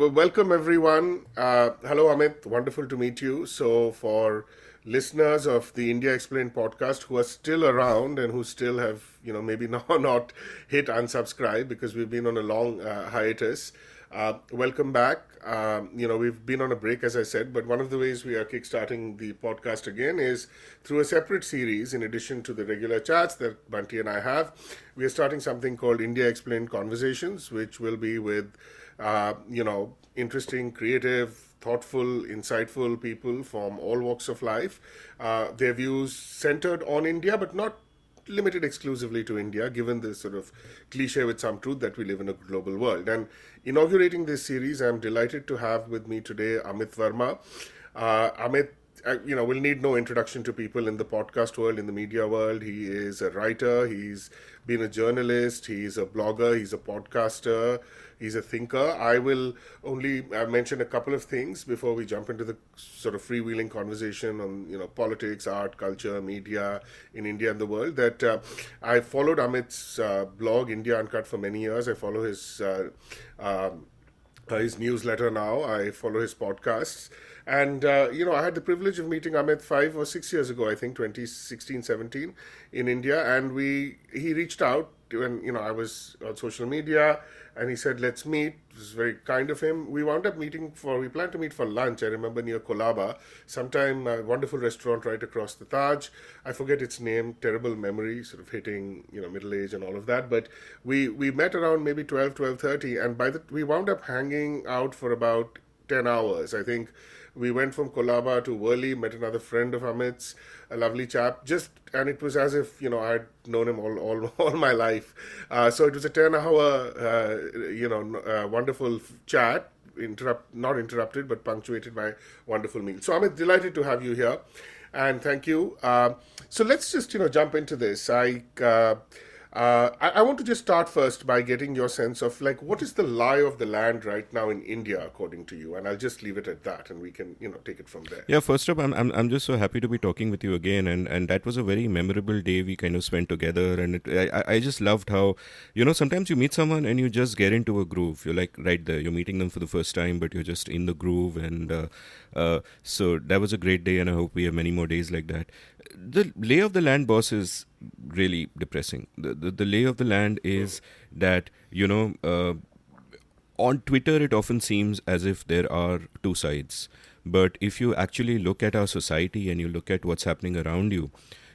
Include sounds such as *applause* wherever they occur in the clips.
well, welcome everyone. Uh, hello, Amit. Wonderful to meet you. So, for listeners of the India Explained podcast who are still around and who still have, you know, maybe *laughs* now not hit unsubscribe because we've been on a long uh, hiatus. Uh, welcome back. Um, you know, we've been on a break, as I said, but one of the ways we are kickstarting the podcast again is through a separate series. In addition to the regular chats that Bunty and I have, we are starting something called India Explained Conversations, which will be with, uh, you know, interesting, creative, thoughtful, insightful people from all walks of life. Uh, their views centered on India, but not limited exclusively to India, given this sort of cliche with some truth that we live in a global world. And inaugurating this series, I'm delighted to have with me today Amit Varma. Uh, Amit uh, you know, we'll need no introduction to people in the podcast world, in the media world. He is a writer, he's been a journalist, he's a blogger, he's a podcaster, he's a thinker. I will only uh, mention a couple of things before we jump into the sort of freewheeling conversation on, you know, politics, art, culture, media in India and the world. That uh, I followed Amit's uh, blog, India Uncut, for many years. I follow his. Uh, um, his newsletter now. I follow his podcasts. And, uh, you know, I had the privilege of meeting Amit five or six years ago, I think, 2016, 17, in India. And we he reached out when, you know, I was on social media and he said, let's meet. It was very kind of him. We wound up meeting for, we planned to meet for lunch, I remember, near Colaba, sometime a wonderful restaurant right across the Taj. I forget its name, terrible memory, sort of hitting, you know, middle age and all of that. But we, we met around maybe 12, 12.30 and by the, we wound up hanging out for about 10 hours. I think we went from Colaba to Worli, met another friend of Amit's, a lovely chap. Just and it was as if you know I had known him all all, *laughs* all my life. Uh, so it was a ten-hour, uh, you know, uh, wonderful chat. Interrupt, not interrupted, but punctuated by wonderful meal. So Amit, delighted to have you here, and thank you. Uh, so let's just you know jump into this. I uh, I, I, want to just start first by getting your sense of like what is the lie of the land right now in India, according to you, and I'll just leave it at that, and we can you know take it from there. Yeah, first up, I'm I'm, I'm just so happy to be talking with you again, and, and that was a very memorable day we kind of spent together, and it, I I just loved how you know sometimes you meet someone and you just get into a groove. You're like right there, you're meeting them for the first time, but you're just in the groove, and uh, uh, so that was a great day, and I hope we have many more days like that. The lay of the land, boss, is really depressing. The, the, the lay of the land is that, you know, uh, on Twitter, it often seems as if there are two sides. But if you actually look at our society and you look at what's happening around you,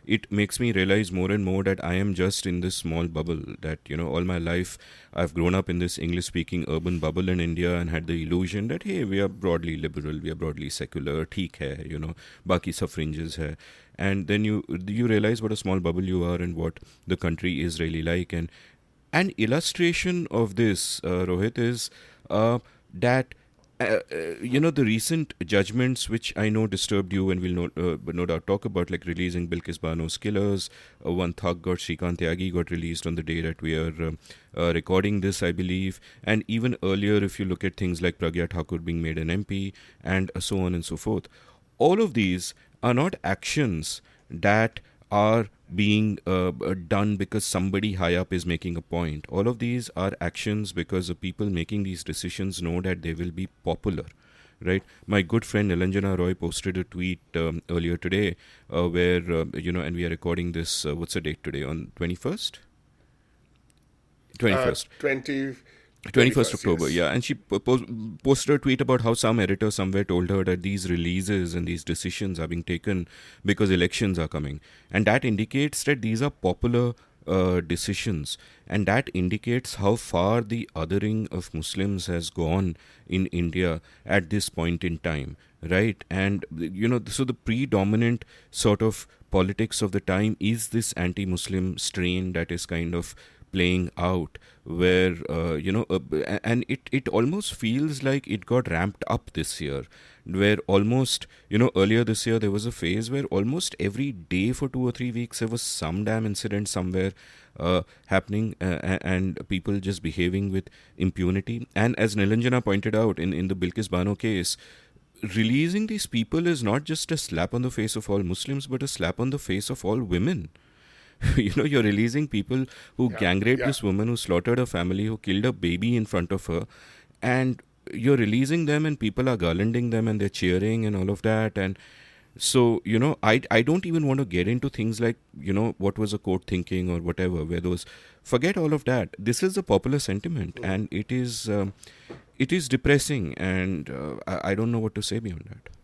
it makes me realize more and more that I am just in this small bubble. That, you know, all my life I've grown up in this English speaking urban bubble in India and had the illusion that, hey, we are broadly liberal, we are broadly secular, theek hai, you know, baki sab fringes hai and then you you realize what a small bubble you are and what the country is really like. And an illustration of this uh, rohit is uh, that uh, uh, you know the recent judgments which I know disturbed you and we'll no, uh, no doubt talk about like releasing Bilkis Bano's Killers uh, one thug got Shrikant Tyagi got released on the day that we are um, uh, recording this I believe. And even earlier if you look at things like Pragya Thakur being made an MP and so on and so forth. All of these are not actions that are being uh, uh, done because somebody high up is making a point. All of these are actions because the people making these decisions know that they will be popular. Right, my good friend Nilanjana Roy posted a tweet um, earlier today, uh, where uh, you know, and we are recording this. Uh, what's the date today? On twenty first. Twenty first. Uh, twenty 21st October, yes. yeah. And she posted a tweet about how some editor somewhere told her that these releases and these decisions are being taken because elections are coming. And that indicates that these are popular uh, decisions. And that indicates how far the othering of Muslims has gone in India at this point in time, right? And, you know, so the predominant sort of politics of the time is this anti Muslim strain that is kind of playing out where uh, you know uh, and it it almost feels like it got ramped up this year where almost you know earlier this year there was a phase where almost every day for 2 or 3 weeks there was some damn incident somewhere uh, happening uh, and people just behaving with impunity. And as Nilanjana pointed out in in the Bilkis Bano case releasing these people is not just a slap on the face of all Muslims but a slap on the face of all women *laughs* you know, you're releasing people who yeah, gang raped yeah. this woman, who slaughtered her family, who killed a baby in front of her, and you're releasing them and people are garlanding them and they're cheering and all of that and so you know i i don't even want to get into things like you know what was a court thinking or whatever where those forget all of that this is a popular sentiment mm. and it is um, it is depressing and uh, I, I, don't know what to say beyond that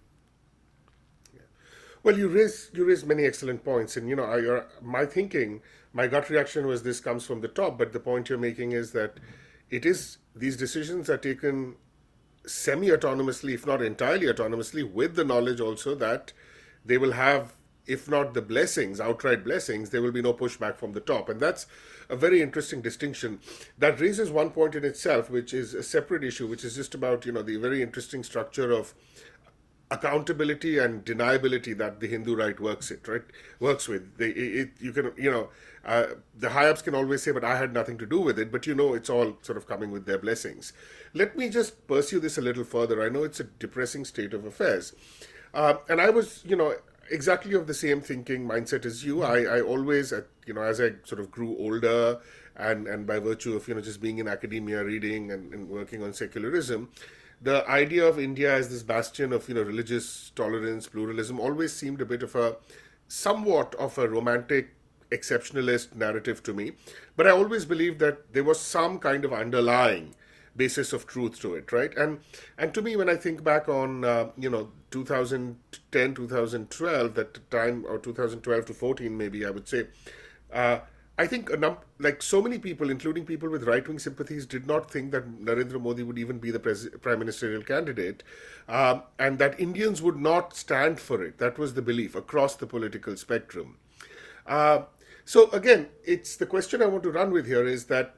well you raise you raise many excellent points and you know I, my thinking my gut reaction was this comes from the top but the point you're making is that it is these decisions are taken semi autonomously, if not entirely autonomously, with the knowledge also that they will have, if not the blessings, outright blessings, there will be no pushback from the top. And that's a very interesting distinction. That raises one point in itself, which is a separate issue, which is just about, you know, the very interesting structure of accountability and deniability that the Hindu right works it right works with. They, it, you can you know uh, the high ups can always say, but I had nothing to do with it. But you know, it's all sort of coming with their blessings. Let me just pursue this a little further. I know it's a depressing state of affairs, uh, and I was you know exactly of the same thinking mindset as you. I, I always you know as I sort of grew older and and by virtue of you know just being in academia, reading and, and working on secularism the idea of India as this bastion of you know religious tolerance, pluralism, always seemed a bit of a somewhat of a romantic exceptionalist narrative to me. But I always believed that there was some kind of underlying basis of truth to it, right? And and to me, when I think back on uh, you know 2010, 2012, that time or 2012 to 14, maybe I would say. Uh, I think a num- like so many people, including people with right wing sympathies, did not think that Narendra Modi would even be the pres- prime ministerial candidate, um, and that Indians would not stand for it. That was the belief across the political spectrum. Uh, so again, it's the question I want to run with here is that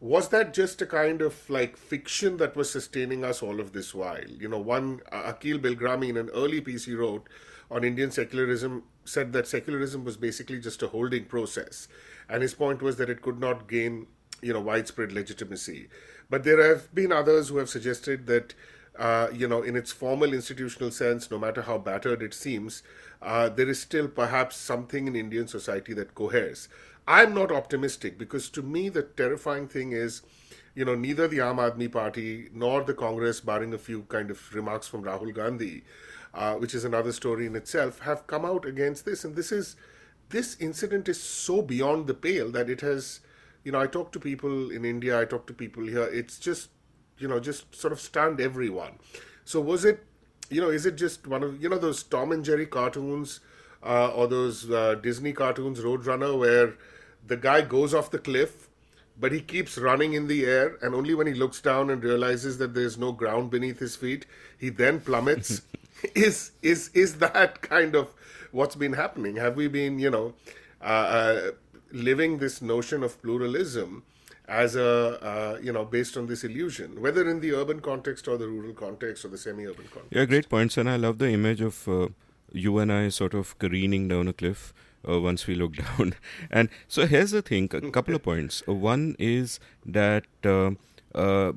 was that just a kind of like fiction that was sustaining us all of this while? You know, one uh, Akeel Bilgrami in an early piece he wrote on Indian secularism said that secularism was basically just a holding process and his point was that it could not gain you know widespread legitimacy but there have been others who have suggested that uh, you know in its formal institutional sense no matter how battered it seems uh, there is still perhaps something in indian society that coheres i'm not optimistic because to me the terrifying thing is you know neither the Aam Aadmi Party nor the Congress, barring a few kind of remarks from Rahul Gandhi, uh, which is another story in itself, have come out against this. And this is this incident is so beyond the pale that it has, you know, I talk to people in India, I talk to people here, it's just, you know, just sort of stunned everyone. So was it, you know, is it just one of, you know, those Tom and Jerry cartoons uh, or those uh, Disney cartoons, Roadrunner, where the guy goes off the cliff but he keeps running in the air and only when he looks down and realizes that there's no ground beneath his feet he then plummets *laughs* is is is that kind of what's been happening? Have we been, you know, uh, uh, living this notion of pluralism as a, uh, you know, based on this illusion, whether in the urban context or the rural context or the semi-urban context? Yeah, great points, and I love the image of uh, you and I sort of careening down a cliff. Uh, once we look *laughs* down. And so here's the thing a couple of points. Uh, one is that uh,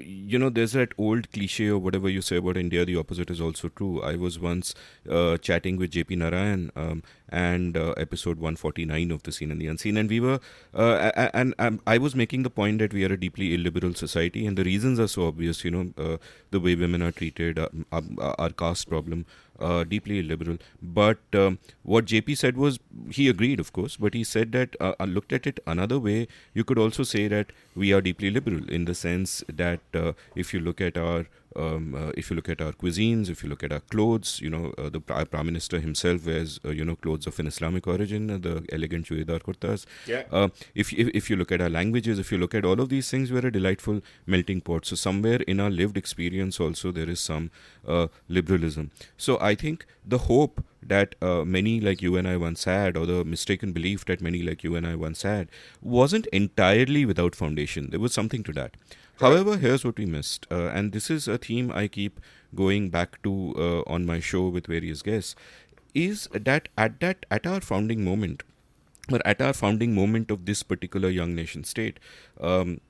you know, there's that old cliche or whatever you say about India, the opposite is also true. I was once uh, chatting with JP Narayan um, and uh, episode 149 of The Seen and the Unseen, and we were, uh, and, and um, I was making the point that we are a deeply illiberal society, and the reasons are so obvious, you know, uh, the way women are treated, um, our caste problem uh, deeply illiberal. But um, what JP said was he agreed, of course, but he said that uh, looked at it another way. You could also say that we are deeply liberal in the sense that uh, if you look at our um, uh, if you look at our cuisines, if you look at our clothes, you know, uh, the Prime Minister himself wears, uh, you know, clothes of an Islamic origin, uh, the elegant churidar kurtas. Yeah. If, if, if you look at our languages, if you look at all of these things, we're a delightful melting pot. So somewhere in our lived experience also there is some uh, liberalism. So I think the hope that uh, many like you and I once had, or the mistaken belief that many like you and I once had, wasn't entirely without foundation. There was something to that. However, here's what we missed, uh, and this is a theme I keep going back to uh, on my show with various guests, is that at that at our founding moment, or at our founding moment of this particular young nation state, um,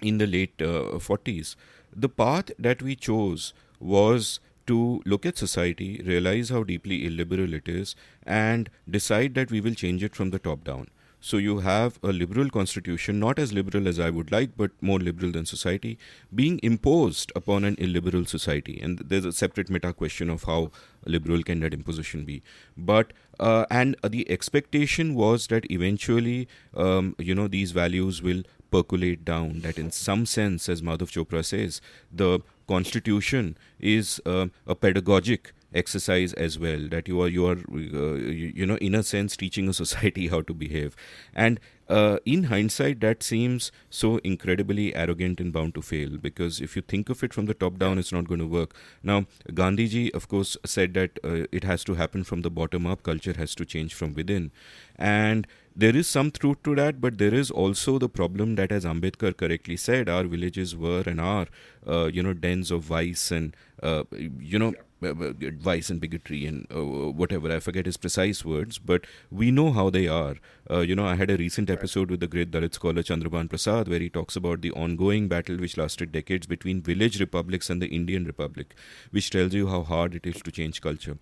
in the late uh, 40s, the path that we chose was to look at society, realize how deeply illiberal it is, and decide that we will change it from the top down. So you have a liberal constitution, not as liberal as I would like, but more liberal than society, being imposed upon an illiberal society. And there's a separate meta question of how liberal can that imposition be. But uh, and the expectation was that eventually, um, you know, these values will percolate down. That in some sense, as Madhav Khosla says, the constitution is uh, a pedagogic exercise as well that you are you are uh, you, you, know in a sense teaching a society *laughs* how to behave. And uh, in hindsight that seems so incredibly arrogant and bound to fail because if you think of it from the top down it's not going to work. Now gandhiji of course said that uh, it has to happen from the bottom up culture has to change from within. And there is some truth to that, but there is also the problem that, as Ambedkar correctly said, our villages were and are, uh, you know, dens of vice and, uh, you know, vice and bigotry and uh, whatever. I forget his precise words, but we know how they are. Uh, you know, I had a recent episode with the great Dalit scholar Chandrabhan Prasad where he talks about the ongoing battle which lasted decades between village republics and the Indian Republic, which tells you how hard it is to change culture.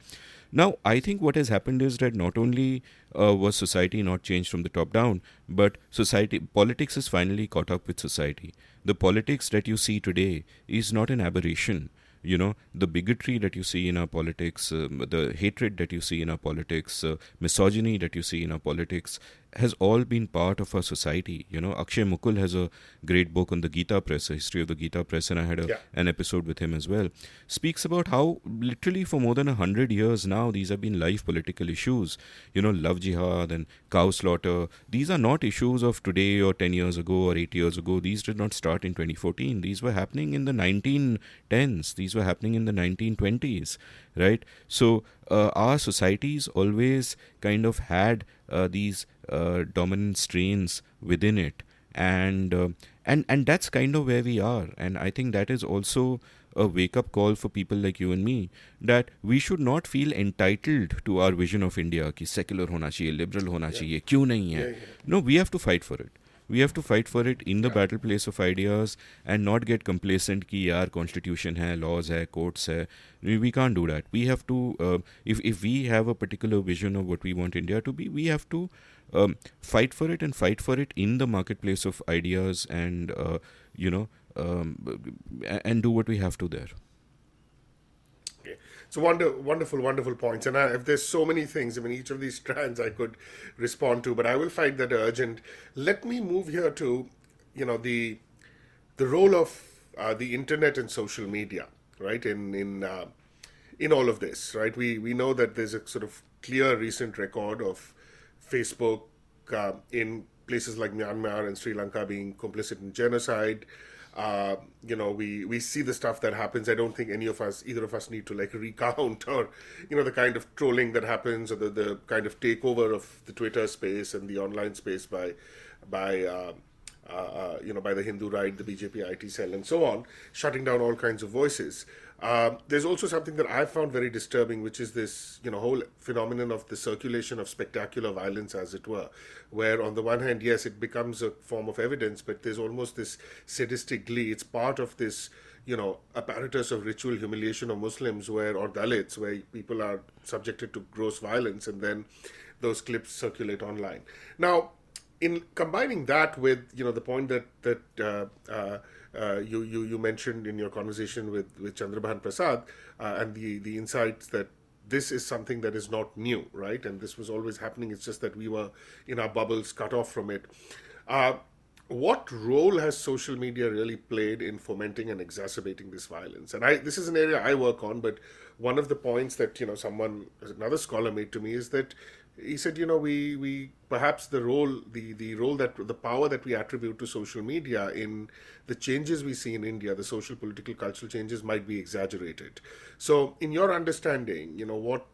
Now, I think what has happened is that not only uh, was society not changed from the top down, but society politics has finally caught up with society. The politics that you see today is not an aberration you know the bigotry that you see in our politics um, the hatred that you see in our politics uh, misogyny that you see in our politics has all been part of our society. You know, Akshay Mukul has a great book on the Gita Press, a history of the Gita Press, and I had a, yeah. an episode with him as well. Speaks about how literally for more than a hundred years now, these have been life political issues. You know, love jihad and cow slaughter. These are not issues of today or 10 years ago or 8 years ago. These did not start in 2014. These were happening in the 1910s. These were happening in the 1920s, right? So, uh, our societies always kind of had uh, these dominant strains within it and uh, and and that's kind of where we are and i think that is also a wake up call for people like you and me that we should not feel entitled to our vision of india ki secular hona chahiye liberal hona yeah. chahiye kyun nahi hai yeah, yeah. no we have to fight for it we have to fight for it in the yeah. battle place of ideas and not get complacent ki yaar constitution hai laws hai courts hai we, we can't do that we have to uh, if if we have a particular vision of what we want india to be we have to um, fight for it and fight for it in the marketplace of ideas and uh, you know um, and do what we have to there okay. so wonder, wonderful, wonderful points. And I, if there's so many things, I mean, each of these *laughs* strands I could respond to, but I will find that urgent. Let me move here to, you know, the the role of uh, the internet and social media, right? In in uh, in all of this, right? We we know that there's a sort of clear recent record of Facebook uh, in places like Myanmar and Sri Lanka being complicit in genocide. Uh, you know, we we see the stuff that happens. I don't think any of us, either of us, need to like *laughs* recount or, you know, the kind of trolling that happens or the, the kind of takeover of the Twitter space and the online space by by uh, uh, you know by the Hindu right, the BJP IT cell, and so on, shutting down all kinds of voices. Um, there's also something that I found very disturbing, which is this, you know, whole phenomenon of the circulation of spectacular violence, as it were, where on the one hand, yes, it becomes a form of evidence, but there's almost this sadistic glee. It's part of this, you know, apparatus of ritual humiliation of Muslims, where or Dalits, where people are subjected to gross violence, and then those clips circulate online. Now, in combining that with, you know, the point that that uh, uh, uh, you, you you mentioned in your conversation with with Chandrabhan Prasad uh, and the the insights that this is something that is not new, right? And this was always happening. It's just that we were in our bubbles, cut off from it. Uh, what role has social media really played in fomenting and exacerbating this violence? And I, this is an area I work on, but one of the points that you know someone, another scholar made to me is that he said, you know, we we perhaps the role the the role that the power that we attribute to social media in the changes we see in India, the social, political, cultural changes might be exaggerated. So, in your understanding, you know what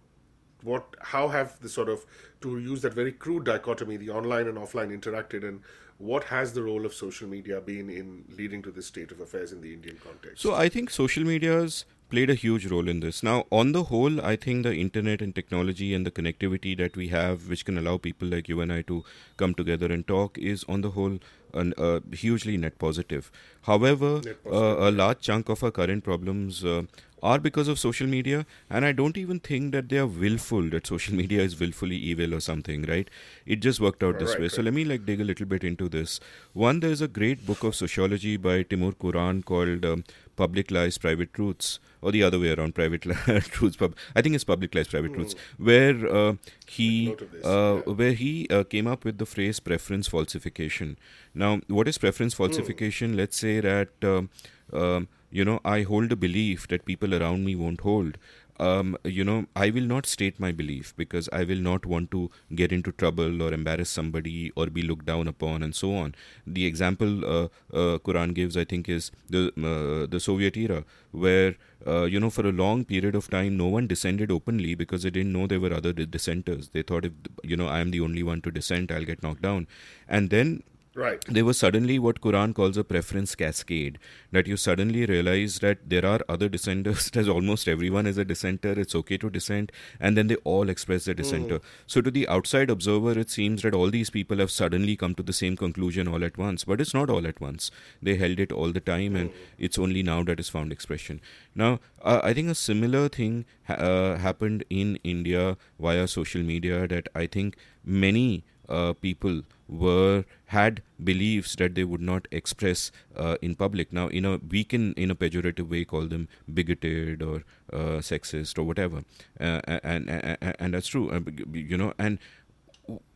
what how have the sort of to use that very crude dichotomy the online and offline interacted and what has the role of social media been in leading to this state of affairs in the indian context so i think social media has played a huge role in this. Now, on the whole, I think the internet and technology and the connectivity that we have, which can allow people like you and I to come together and talk, is on the whole an, uh, hugely net positive. However, Net uh, a large chunk of our current problems uh, are because of social media, and I don't even think that they are willful. That social media is willfully evil or something, right? It just worked out this Right, way. So let me like dig a little bit into this. One, there's a great book of sociology by Timur Kuran called um, "Public Lies, Private Truths," or the other way around, "Private Li- *laughs* Truths." Pub- I think it's "Public Lies, Private Truths," where uh, he this, uh, yeah. where he uh, came up with the phrase preference falsification. Now, what is preference falsification? Let's say that um, um, you know I hold a belief that people around me won't hold. Um, you know, I will not state my belief because I will not want to get into trouble or embarrass somebody or be looked down upon and so on. The example uh, uh, Kuran gives, I think, is the uh, the Soviet era, where uh, you know for a long period of time no one dissented openly because they didn't know there were other dissenters. They thought if you know I am the only one to dissent, I'll get knocked down, and then Right. there was suddenly what Kuran calls a preference cascade. That you suddenly realize that there are other dissenters. *laughs* There's almost everyone is a dissenter. It's okay to dissent, and then they all express their dissenter. So to the outside observer, it seems that all these people have suddenly come to the same conclusion all at once. But it's not all at once. They held it all the time, and it's only now that is found expression. Now, uh, I think a similar thing uh, happened in India via social media. That I think many uh, people were had beliefs that they would not express uh, in public. Now, in a we can in a pejorative way call them bigoted or uh, sexist or whatever, uh, and, and and that's true. Uh, you know, and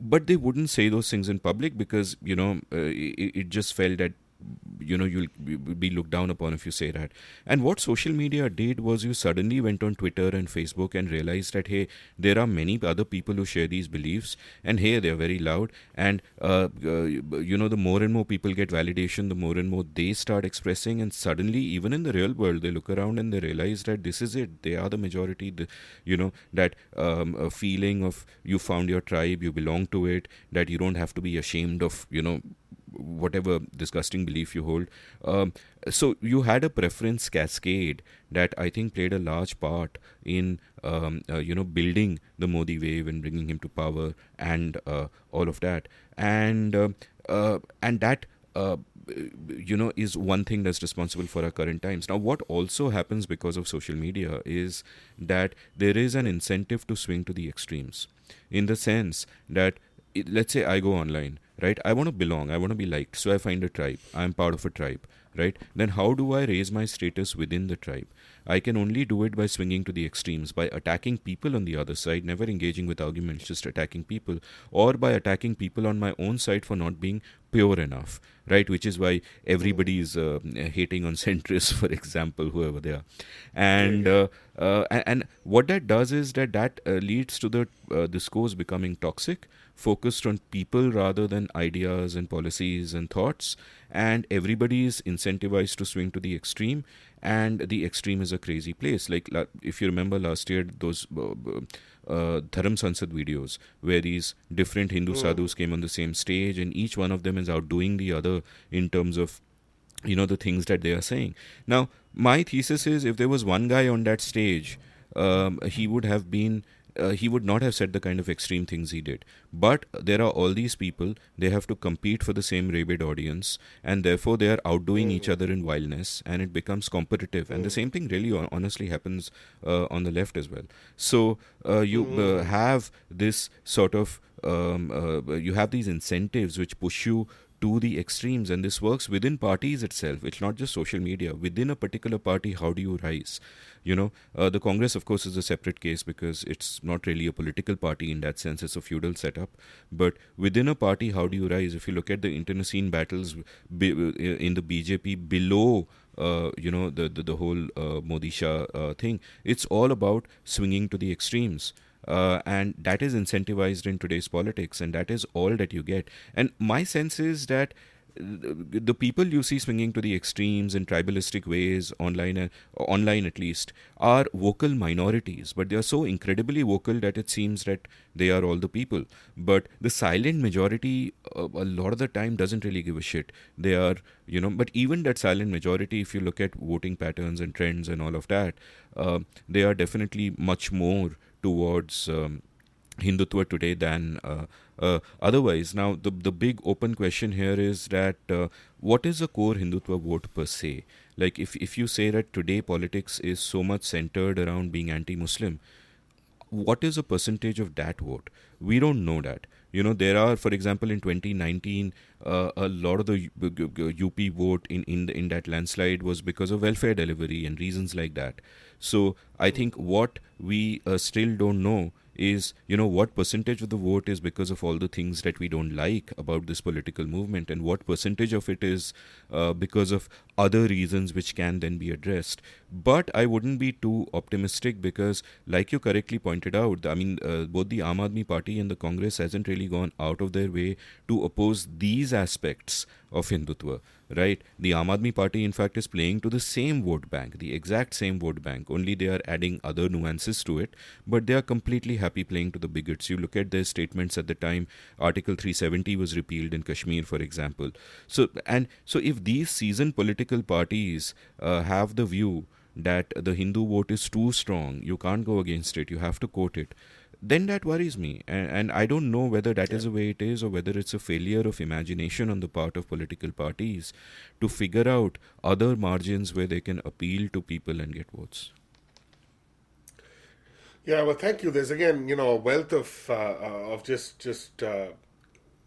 but they wouldn't say those things in public because you know uh, it, it just felt that you know you'll be- looked down upon if you say that. And what social media did was you suddenly went on twitter and facebook and realized that hey there are many other people who share these beliefs and hey they're very loud. And uh, uh, you know the more and more people get validation the more and more they start expressing. And suddenly even in the real world they look around and they realize that this is it. They are the majority the, you know that um, feeling of you found your tribe you belong to it that you don't have to be ashamed of you know whatever disgusting belief you hold. Um, so you had a preference cascade that I think played a large part in um, uh, you know building the Modi wave and bringing him to power and uh, all of that, and uh, uh, and that. Uh, you know is one thing that's responsible for our current times now what also happens because of social media is that there is an incentive to swing to the extremes in the sense that let's say I go online, right? I want to belong, I want to be liked, so I find a tribe. I'm part of a tribe, right? Then how do I raise my status within the tribe? I can only do it by swinging to the extremes, by attacking people on the other side, never engaging with arguments, just attacking people, or by attacking people on my own side for not being pure enough, right? Which is why everybody is uh, hating on *laughs* centrists, for example, whoever they are, and uh, uh, and, and what that does is that that uh, leads to the uh, discourse becoming toxic, focused on people rather than ideas and policies and thoughts, and everybody is incentivized to swing to the extreme. And the extreme is a crazy place. Like if you remember last year, those uh, uh, Dharam Sansad videos where these different Hindu sadhus came on the same stage, and each one of them is outdoing the other in terms of you know the things that they are saying now my thesis is if there was one guy on that stage um, he would have been uh, he would not have said the kind of extreme things he did. But there are all these people they have to compete for the same rabid audience and therefore they are outdoing each other in wildness and it becomes competitive. And the same thing really honestly happens uh, on the left as well. So uh, you uh, have this sort of um, uh, you have these incentives which push you to the extremes and this works within parties itself. It's not just social media. Within a particular party how do you rise? You know uh, the congress of course is a separate case because it's not really a political party in that sense. It's a feudal setup. But within a party how do you rise? If you look at the internecine battles in the bjp below uh, you know the the, the whole uh, uh, thing it's all about swinging to the extremes uh, and that is incentivized in today's politics and that is all that you get. And my sense is that the people you see swinging to the extremes in tribalistic ways online uh, online at least are vocal minorities. But they are so incredibly vocal that it seems that they are all the people. But the silent majority uh, a lot of the time doesn't really give a shit. They are you know but even that silent majority if you look at voting patterns and trends and all of that uh, they are definitely much more towards um, Hindutva today than uh, uh, otherwise. Now, the the big open question here is that uh, what is a core Hindutva vote per se? Like, if if you say that today politics is so much centered around being anti-Muslim, what is a percentage of that vote? We don't know that. You know, there are, for example, in 2019, uh, a lot of the UP vote in in, the, in that landslide was because of welfare delivery and reasons like that. So I think what we uh, still don't know is you know what percentage of the vote is because of all the things that we don't like about this political movement and what percentage of it is uh, because of other reasons which can then be addressed. But i wouldn't be too optimistic because like you correctly pointed out i mean uh, both the aam aadmi party and the congress hasn't really gone out of their way to oppose these aspects of hindutva right? The Aam Aadmi Party, in fact, is playing to the same vote bank, the exact same vote bank, only they are adding other nuances to it, but they are completely happy playing to the bigots. You look at their statements at the time, Article 370 was repealed in Kashmir, for example. So, and so if these seasoned political parties uh, have the view that the Hindu vote is too strong, you can't go against it, you have to quote it then that worries me. And, and I don't know whether that yeah. is the way it is or whether it's a failure of imagination on the part of political parties to figure out other margins where they can appeal to people and get votes. Yeah, well, thank you. There's again, you know, a wealth of uh, uh, of just just uh,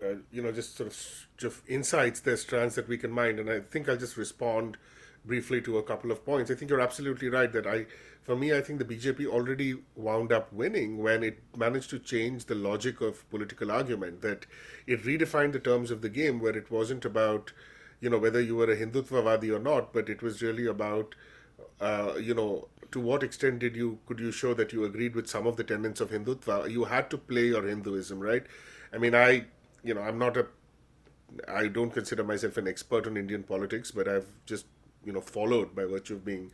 uh, you know just sort of, of insights, there's strands that we can mind, and I think I'll just respond briefly to a couple of points. I think you're absolutely right that I, for me, I think the BJP already wound up winning when it managed to change the logic of political argument. That it redefined the terms of the game, where it wasn't about, you know, whether you were a Hindutvavadi or not, but it was really about, uh, you know, to what extent did you could you show that you agreed with some of the tenets of Hindutva? You had to play your Hinduism, right? I mean, I, you know, I'm not a I don't consider myself an expert on Indian politics, but I've just you know followed by virtue of being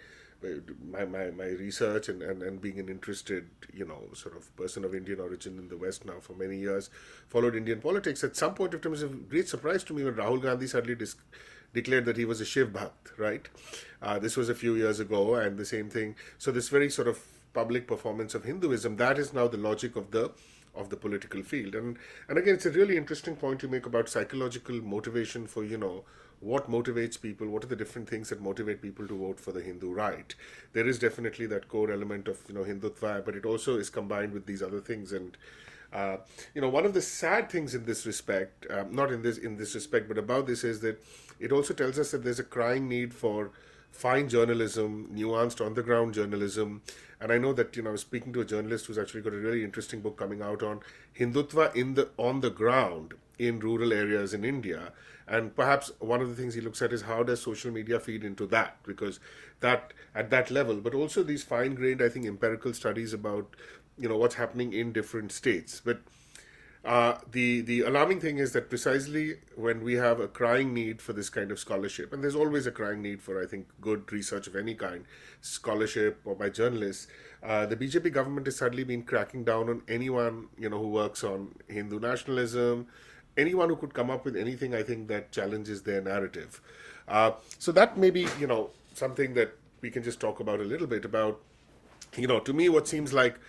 my, my, my research and, and, and being an interested, you know, sort of person of Indian origin in the West now for many years, followed Indian politics. At some point of time, it was a great surprise to me when Rahul Gandhi suddenly dis- declared that he was a Shiv Bhakt, right? Uh, this was a few years ago, and the same thing. So this very sort of public performance of Hinduism, that is now the logic of the of the political field. And and again, it's a really interesting point you make about psychological motivation for, you know, what motivates people, what are the different things that motivate people to vote for the Hindu right. There is definitely that core element of you know Hindutva, but it also is combined with these other things. And uh, you know, one of the sad things in this respect, um, not in this in this respect, but about this is that it also tells us that there's a crying need for fine journalism, nuanced on the ground journalism. And I know that you know I was speaking to a journalist who's actually got a really interesting book coming out on Hindutva in the on the ground in rural areas in India. And perhaps one of the things he looks at is how does social media feed into that? Because that at that level but also these fine grained i think empirical studies about you know what's happening in different states. But uh, the the alarming thing is that precisely when we have a crying need for this kind of scholarship, and there's always a crying need for I think good research of any kind, scholarship or by journalists, uh, the BJP government has suddenly been cracking down on anyone you know who works on Hindu nationalism, anyone who could come up with anything, I think that challenges their narrative. Uh, so that may be, you know, something that we can just talk about a little bit about. You know, to me, what seems like,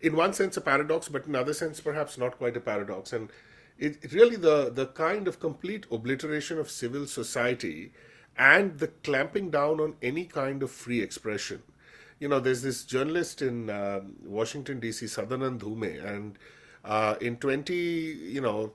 in one sense, a paradox, but in other sense, perhaps not quite a paradox, and it, it really the the kind of complete obliteration of civil society and the clamping down on any kind of free expression. You know, there's this journalist in uh, Washington D.C., Sadanand Dhume, and uh, in 20, you know,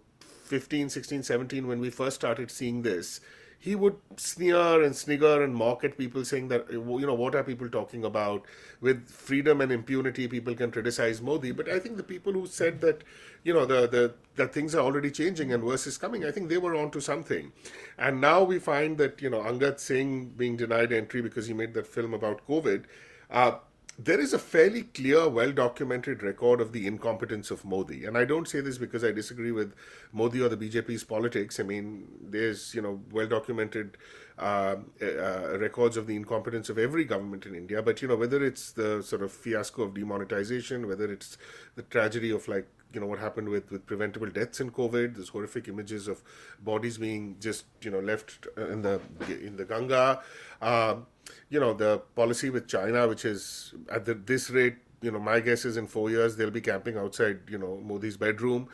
15, 16, 17, when we first started seeing this, he would sneer and snigger and mock at people, saying that, you know, what are people talking about? With freedom and impunity, people can criticize Modi. But I think the people who said that, you know, the, the that things are already changing and worse is coming, I think they were onto something. And now we find that, you know, Angad Singh being denied entry because he made that film about COVID. Uh, there is a fairly clear, well documented record of the incompetence of Modi. And I don't say this because I disagree with Modi or the BJP's politics. I mean, there's, you know, well documented uh, uh, records of the incompetence of every government in India. But, you know, whether it's the sort of fiasco of demonetization, whether it's the tragedy of like you know what happened with with preventable deaths in covid those horrific images of bodies being just you know left in the in the ganga. Um, you know the policy with china which is at the, this rate you know my guess is in 4 years they'll be camping outside you know modi's bedroom.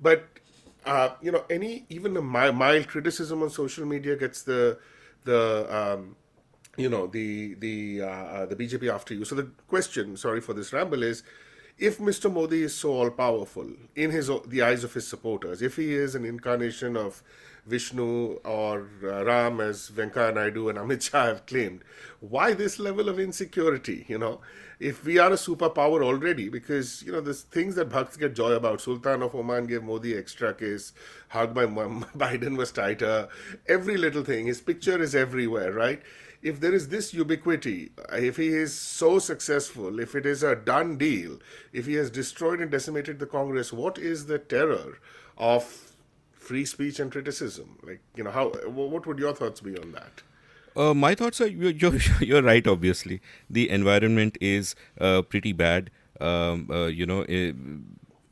But uh, you know any even a mild criticism on social media gets the the um, you know the the uh, uh the bjp after you. So the question sorry for this ramble is if Mr. Modi is so all powerful in his the eyes of his supporters, if he is an incarnation of Vishnu or uh, Ram, as Venkaiah Naidu and Amit Shah have claimed, why this level of insecurity? You know, if we are a superpower already, because you know the things that Bhakts get joy about. Sultan of Oman gave Modi extra kiss. Hug by *laughs* Biden was tighter. Every little thing. His picture is everywhere, right? If there is this ubiquity, if he is so successful, if it is a done deal, if he has destroyed and decimated the Congress, what is the terror of free speech and criticism? Like, you know, how? What would your thoughts be on that? Uh, my thoughts are you're, you're, *laughs* you're, right. Obviously, the environment is uh, pretty bad. Um, uh, you know, it,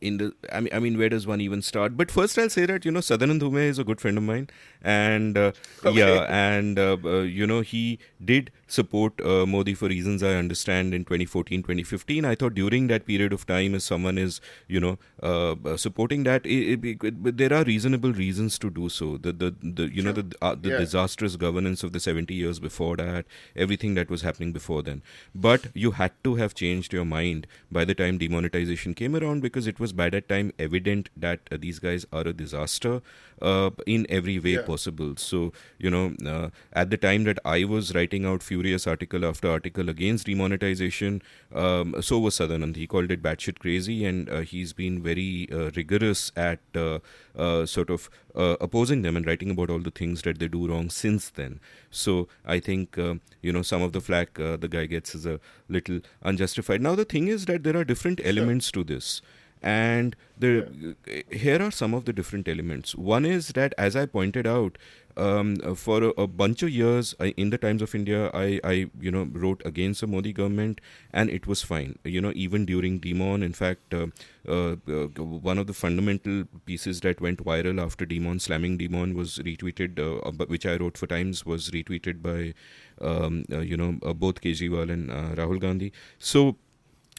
in the I mean, I mean, where does one even start? But first, I'll say that you know, Sadanand Dhume is a good friend of mine, and uh, okay. yeah, and uh, uh, you know, he did support uh, Modi for reasons I understand in 2014, 2015. I thought during that period of time, as someone is you know uh, uh, supporting that, it, it, it, there are reasonable reasons to do so. The the, the you sure. know the the yeah. disastrous governance of the 70 years before that, everything that was happening before then. But you had to have changed your mind by the time demonetization came around because it was by that time evident that uh, these guys are a disaster uh, in every way yeah. possible. So, you know, uh, at the time that I was writing out furious article after article against demonetization, um, so was Sadanand. He called it batshit crazy, and uh, he's been very uh, rigorous at uh, sort of opposing them and writing about all the things that they do wrong since then. So I think, you know, some of the flack the guy gets is a little unjustified. Now, the thing is that there are different elements to this and the here are some of the different elements one is that as i pointed out um, for a, a, bunch of years I, in the times of india I, I you know wrote against the modi government and it was fine. You know even during demon in fact uh, uh, uh, one of the fundamental pieces that went viral after demon slamming demon was retweeted uh, which i wrote for times was retweeted by um, uh, you know uh, both kejriwal and rahul gandhi. So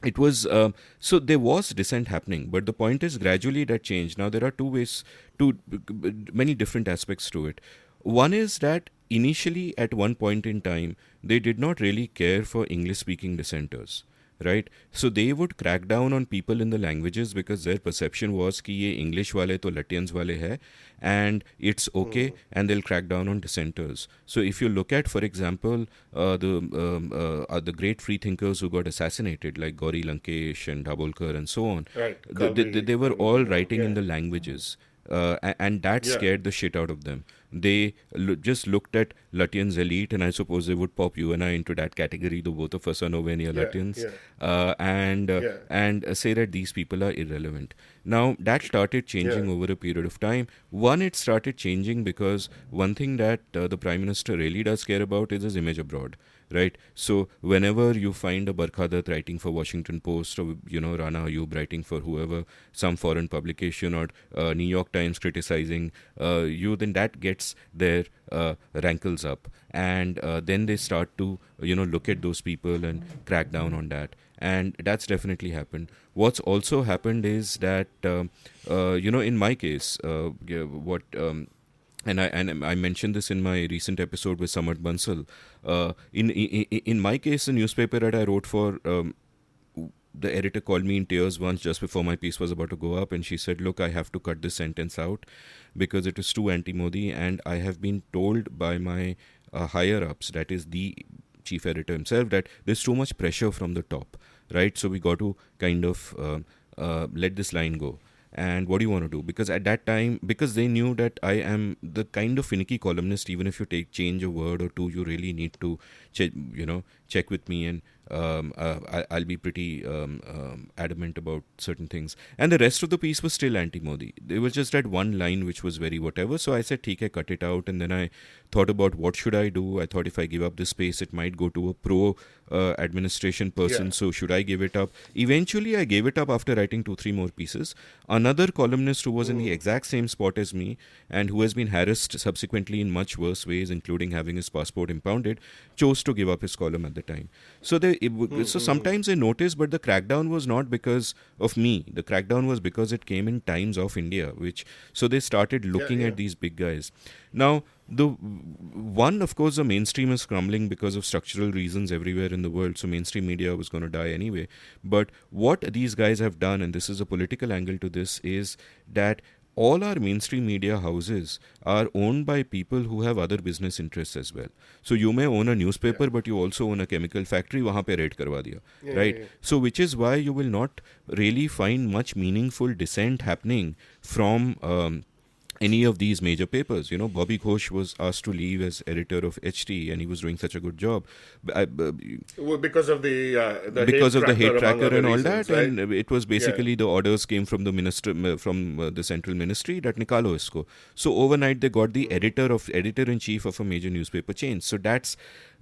it was uh, so there was dissent happening but the point is gradually that changed. Now there are two ways two many different aspects to it one is that initially at one point in time they did not really care for english speaking dissenters right so they would crack down on people in the languages because their perception was कि ये English वाले तो Latins वाले है and it's okay mm. and they'll crack down on dissenters so if you look at for example uh, the um, uh, the great free thinkers who got assassinated like Gauri Lankesh and Dabholkar and so on right. they, they, they, were all writing yeah. in the languages uh, and that yeah. scared the shit out of them they lo- just looked at Lutyens elite, and I suppose they would pop you and I into that category. Though both of us are nowhere near yeah, Lutyens, yeah. Uh, and uh, and say that these people are irrelevant. Now that started changing over a period of time. One, it started changing because one thing that uh, the prime minister really does care about is his image abroad right? So whenever you find a Barkha Dutt writing for Washington Post or you know Rana Ayub writing for whoever, some foreign publication or uh, New York Times criticizing uh, you, then that gets their uh, rankles up, and uh, then they start to you know look at those people and crack down on that. And that's definitely happened. What's also happened is that uh, uh, you know, in my case, what um, and I and I mentioned this in my recent episode with Samad Bansal. Uh, in, in in my case, the newspaper that I wrote for, um, the editor called me in tears once just before my piece was about to go up, and she said, "Look, I have to cut this sentence out because it is too anti-Modi, and I have been told by my uh, higher ups, that is the chief editor himself, that there's too much pressure from the top, right? So we got to kind of uh, uh let this line go." and what do you want to do because at that time because they knew that i am the kind of finicky columnist even if you take change a word or two you really need to check you know check with me and um, uh, I, will be pretty um, um, adamant about certain things. And the rest of the piece was still anti-Modi. There was just that one line which was very whatever. So I said, "ठीक cut it out." And then I thought about what should I do. I thought if I give up this space, it might go to a pro uh, administration person. Yeah. So should I give it up? Eventually, I gave it up after writing two, three more pieces. Another columnist who was in the hmm. exact same spot as me and who has been harassed subsequently in much worse ways, including having his passport impounded, chose to give up his column at the time. So they, it, mm-hmm. so sometimes I noticed, but the crackdown was not because of me. The crackdown was because it came in Times of India, which so they started looking yeah, yeah. at these big guys. Now the one of course the mainstream is crumbling because of structural reasons everywhere in the world so mainstream media was going to die anyway but what these guys have done and this is a political angle to this is that all our mainstream media houses are owned by people who have other business interests as well. So you may own a newspaper, yeah. but you also own a chemical factory. वहाँ पे raid करवा दिया, yeah, right? Yeah, so which is why you will not really find much meaningful dissent happening from um, any of these major papers. You know, Bobby Ghosh was asked to leave as editor of HT, and he was doing such a good job. I, uh, well, because of the, uh, the because of the hate tracker and all reasons, that, right? and it was basically yeah. the orders came from the minister from uh, the central ministry that Nikalo isko. So overnight they got the editor of editor in chief of a major newspaper change. So that's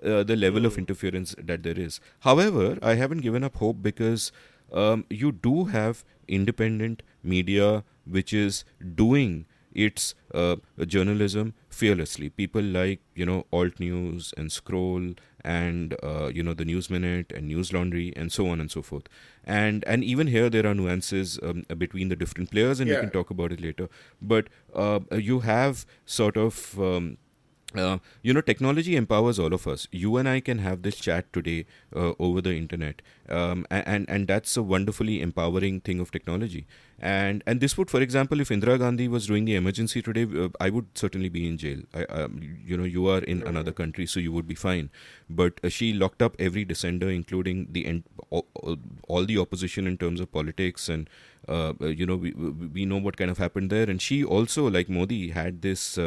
uh, the level mm. of hmm. interference that there is. However, I haven't given up hope because um, you do have independent media which is doing its uh, journalism fearlessly. People like you know Alt News and Scroll and uh, you know the News Minute and News Laundry and so on and so forth. And and even here there are nuances um, between the different players, and yeah. we can talk about it later. But uh, you have sort of um, uh, you know, technology empowers all of us. You and I can have this chat today uh, over the internet, um, and and that's a wonderfully empowering thing of technology. And and this would, for example, if Indira Gandhi was doing the emergency today, uh, I would certainly be in jail. I, um, you know, you are in another country, so you would be fine. But uh, she locked up every dissenter, including the all, all the opposition in terms of politics and uh, you know we we know what kind of happened there and she also like modi had this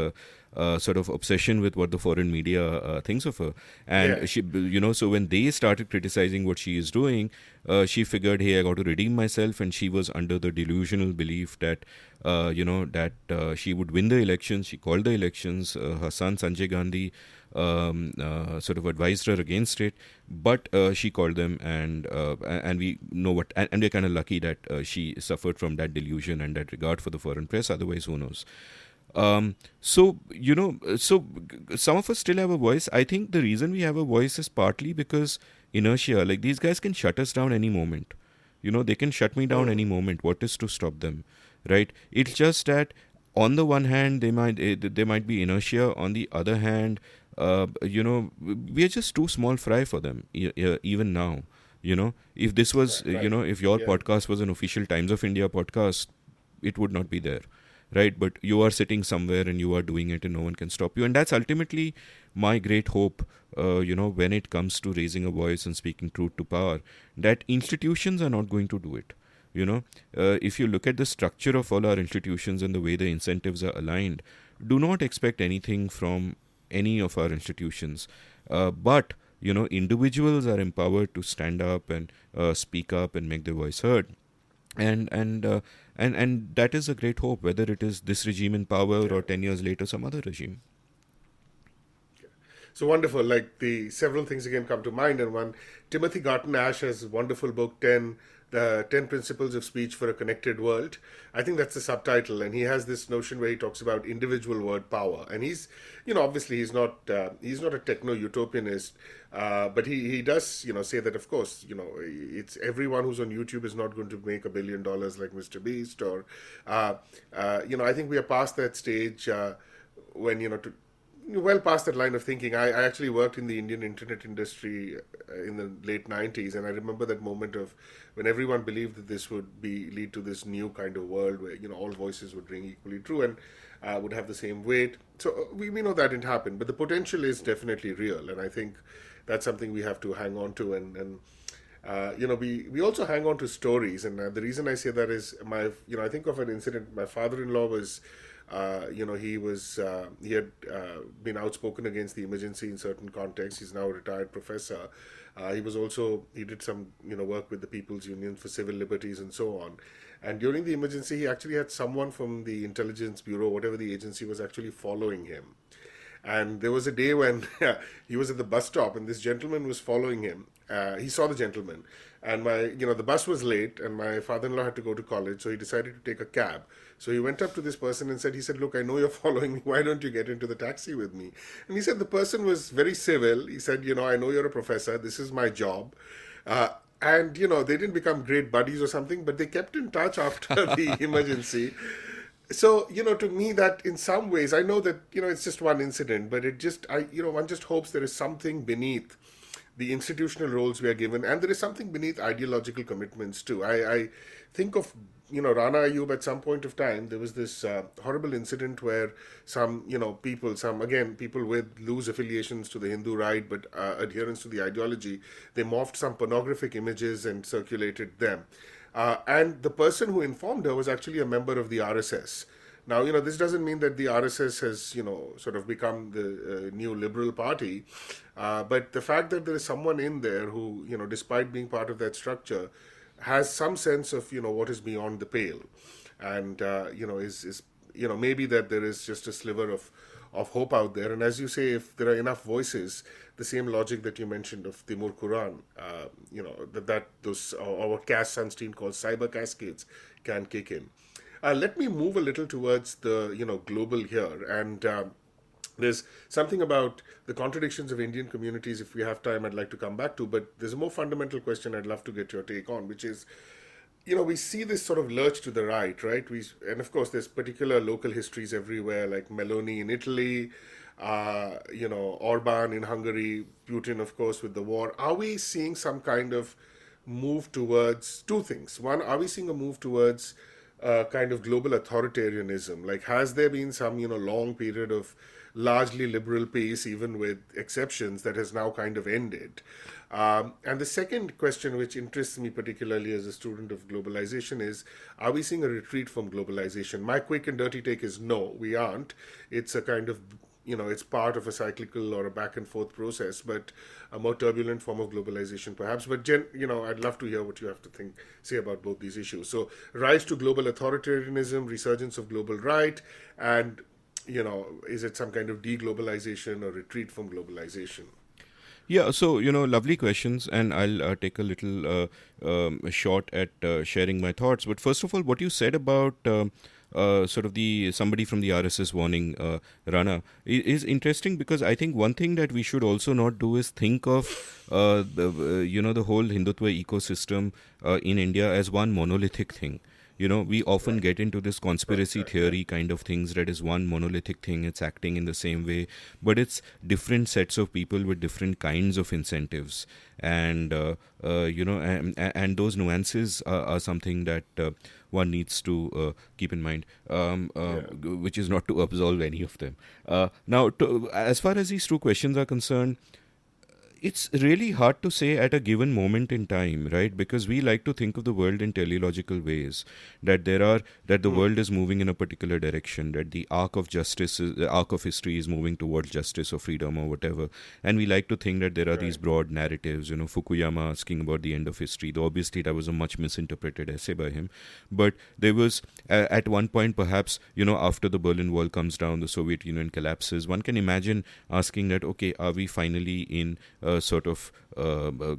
uh, sort of obsession with what the foreign media uh, thinks of her. And yeah. she, you know, so when they started criticizing what she is doing, uh, she figured, hey, I got to redeem myself. And she was under the delusional belief that, uh, you know, that uh, she would win the elections. She called the elections. Uh, her son, Sanjay Gandhi, um, sort of advised her against it. But she called them, and and we know what, and, and we're kind of lucky that she suffered from that delusion and that regard for the foreign press. Otherwise, who knows? Um, so you know, so some of us still have a voice. I think the reason we have a voice is partly because inertia. Like these guys can shut us down any moment. You know, they can shut me down any moment. What is to stop them, right? It's just that on the one hand, they might eh, there might be inertia. On the other hand, uh, you know, we are just too small fry for them. Even now, you know, if this was, right, right. you know, if your yeah. podcast was an official Times of India podcast, it would not be there right? But you are sitting somewhere and you are doing it and no one can stop you. And that's ultimately my great hope uh, you know when it comes to raising a voice and speaking truth to power that institutions are not going to do it. You know uh, if you look at the structure of all our institutions and the way the incentives are aligned do not expect anything from any of our institutions. Uh, but you know individuals are empowered to stand up and uh, speak up and make their voice heard. And and uh, and and that is a great hope whether it is this regime in power yeah. or 10 years later some other regime. So wonderful. Like the several things again come to mind and one. Timothy garton ash has wonderful book 10 the 10 principles of speech for a connected world. I think that's the subtitle and he has this notion where he talks about individual word power. And he's you know obviously he's not uh, he's not a techno utopianist uh, but he, he does you know say that of course you know it's everyone who's on youtube is not going to make a billion dollars like mr beast or uh, uh, you know i think we are past that stage uh, when you know to, well past that line of thinking. I, I, actually worked in the Indian internet industry uh, in the late 90s, and I remember that moment of when everyone believed that this would be lead to this new kind of world where you know all voices would ring equally true and uh, would have the same weight. So uh, we, we know that didn't happen, but the potential is definitely real, and I think that's something we have to hang on to and. and uh, you know, we, we also hang on to stories, and uh, the reason I say that is my, you know, I think of an incident. My father-in-law was Uh, you know, he was uh, he had uh, been outspoken against the emergency in certain contexts. He's now a retired professor. Uh, he was also he did some you know work with the People's Union for Civil Liberties and so on. And during the emergency, he actually had someone from the intelligence bureau, whatever the agency was, actually following him. And there was a day when *laughs* he was at the bus stop, and this gentleman was following him. Uh, he saw the gentleman, and my you know the bus was late, and my father-in-law had to go to college, so he decided to take a cab. So he went up to this person and said, he said, look, I know you're *laughs* following me. Why don't you get into the taxi with me? And he said the person was very civil. He said, you know, I know you're a professor. This is my job. Uh, and you know they didn't become great buddies or something but they kept in touch *laughs* after the *laughs* emergency so you know to me that in some ways i know that you know it's just one incident but it just i you know one just hopes there is something beneath the institutional roles we are given and there is something beneath ideological commitments too i i think of you know, Rana Ayub at some point of time, there was this uh, horrible incident where some, you know, people, some, again, people with loose affiliations to the Hindu right, but uh, adherence to the ideology, they morphed some pornographic images and circulated them. Uh, and the person who informed her was actually a member of the RSS. Now, you know, this doesn't mean that the RSS has, you know, sort of become the uh, new liberal party, uh, but the fact that there is someone in there who, you know, despite being part of that structure, has some sense of you know what is beyond the pale, and uh, you know is is you know maybe that there is just a sliver of of hope out there. And as you say, if there are enough voices, the same logic that you mentioned of Timur Kuran, uh, you know that that those or what Cass Sunstein calls cyber cascades can kick in. Uh, let me move a little towards the you know global here and. Uh, there's something about the contradictions of Indian communities, if we have time, I'd like to come back to, but there's a more fundamental question I'd love to get your take on, which is you know, we see this sort of lurch to the right, right? We and of course there's particular local histories everywhere, like Meloni in Italy, uh, you know, Orban in Hungary, Putin, of course, with the war. Are we seeing some kind of move towards two things? One, are we seeing a move towards uh, kind of global authoritarianism? Like, has there been some you know long period of largely liberal pace, even with exceptions, that has now kind of ended. Um, and the second question, which interests me particularly as a student of globalization, is are we seeing a retreat from globalization? My quick and dirty take is no, we aren't. It's a kind of you know, it's part of a cyclical or a back and forth process, but a more turbulent form of globalization, perhaps. But Jen, you know, I'd love to hear what you have to think, say about both these issues. So, rise to global authoritarianism, resurgence of global right, and you know, is it some kind of deglobalization or retreat from globalization? Yeah, so you know, lovely questions, and I'll uh, take a little uh, um, shot at uh, sharing my thoughts. But first of all, what you said about um, uh, sort of the somebody from the RSS warning uh, Rana is interesting because I think one thing that we should also not do is think of uh, the you know the whole Hindutva ecosystem in India as one monolithic thing you know we often get into this conspiracy theory kind of things that is one monolithic thing it's acting in the same way but it's different sets of people with different kinds of incentives. And uh, uh, you know and, and those nuances are, are something that uh, one needs to uh, keep in mind um, uh, yeah. which is not to absolve any of them. Uh, now to, as far as these two questions are concerned it's really hard to say at a given moment in time, right? Because we like to think of the world in teleological ways that there are that the mm. world is moving in a particular direction, that the arc of justice, is, the arc of history is moving towards justice or freedom or whatever, and we like to think that there are right. these broad narratives. You know, Fukuyama asking about the end of history. Though obviously that was a much misinterpreted essay by him, but there was uh, at one point perhaps you know after the Berlin Wall comes down, the Soviet Union collapses. One can imagine asking that, okay, are we finally in uh, uh, sort of uh, uh,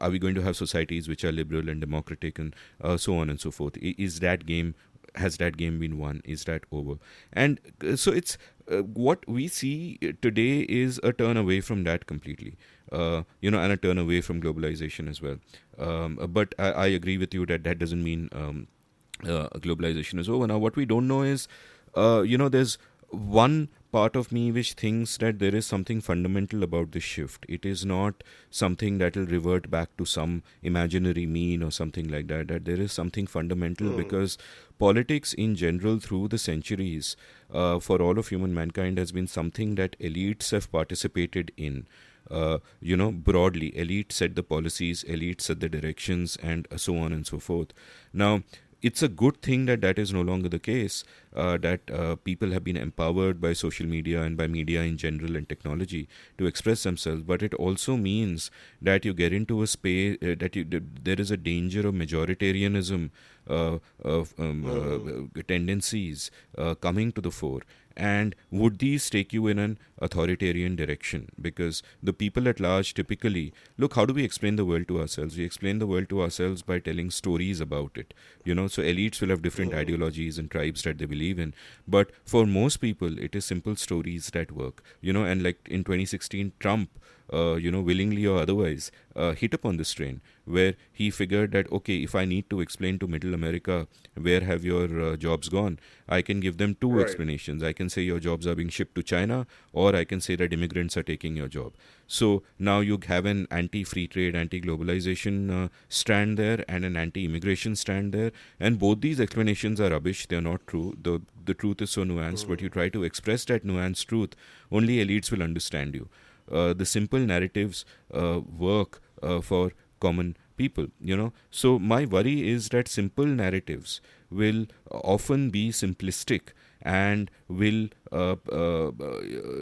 are we going to have societies which are liberal and democratic and so on and so forth? Is that game has that game been won? Is that over? And so it's uh, what we see today is a turn away from that completely. Uh, you know, and a turn away from globalization as well. Um, but I, I, agree with you that that doesn't mean um, uh, globalization is over. Now, what we don't know is, you know, there's one part of me which thinks that there is something fundamental about this shift. It is not something that will revert back to some imaginary mean or something like that. That there is something fundamental mm. because politics in general through the centuries uh, for all of human mankind has been something that elites have participated in. Uh, you know, broadly, elites set the policies, elites set the directions, and so on and so forth. Now, it's a good thing that that is no longer the case. Uh, that uh, people have been empowered by social media and by media in general and technology to express themselves. But it also means that you get into a space uh, that you there is a danger of majoritarianism uh, of um, mm. tendencies coming to the fore and would these take you in an authoritarian direction? Because the people at large typically look how do we explain the world to ourselves? We explain the world to ourselves by telling stories about it. You know so elites will have different ideologies and tribes that they believe in. But for most people it is simple stories that work. You know and like in 2016 trump uh, you know, willingly or otherwise, uh, hit upon this train where he figured that okay, if I need to explain to Middle America where have your uh, jobs gone, I can give them two right. explanations. I can say your jobs are being shipped to China, or I can say that immigrants are taking your job. So now you have an anti-free trade, anti-globalization uh, strand there, and an anti-immigration stand there, and both these explanations are rubbish. They are not true. the The truth is so nuanced, mm. but you try to express that nuanced truth, only elites will understand you. Uh, the simple narratives uh, work uh, for common people you know. So my worry is that simple narratives will often be simplistic and will uh, uh,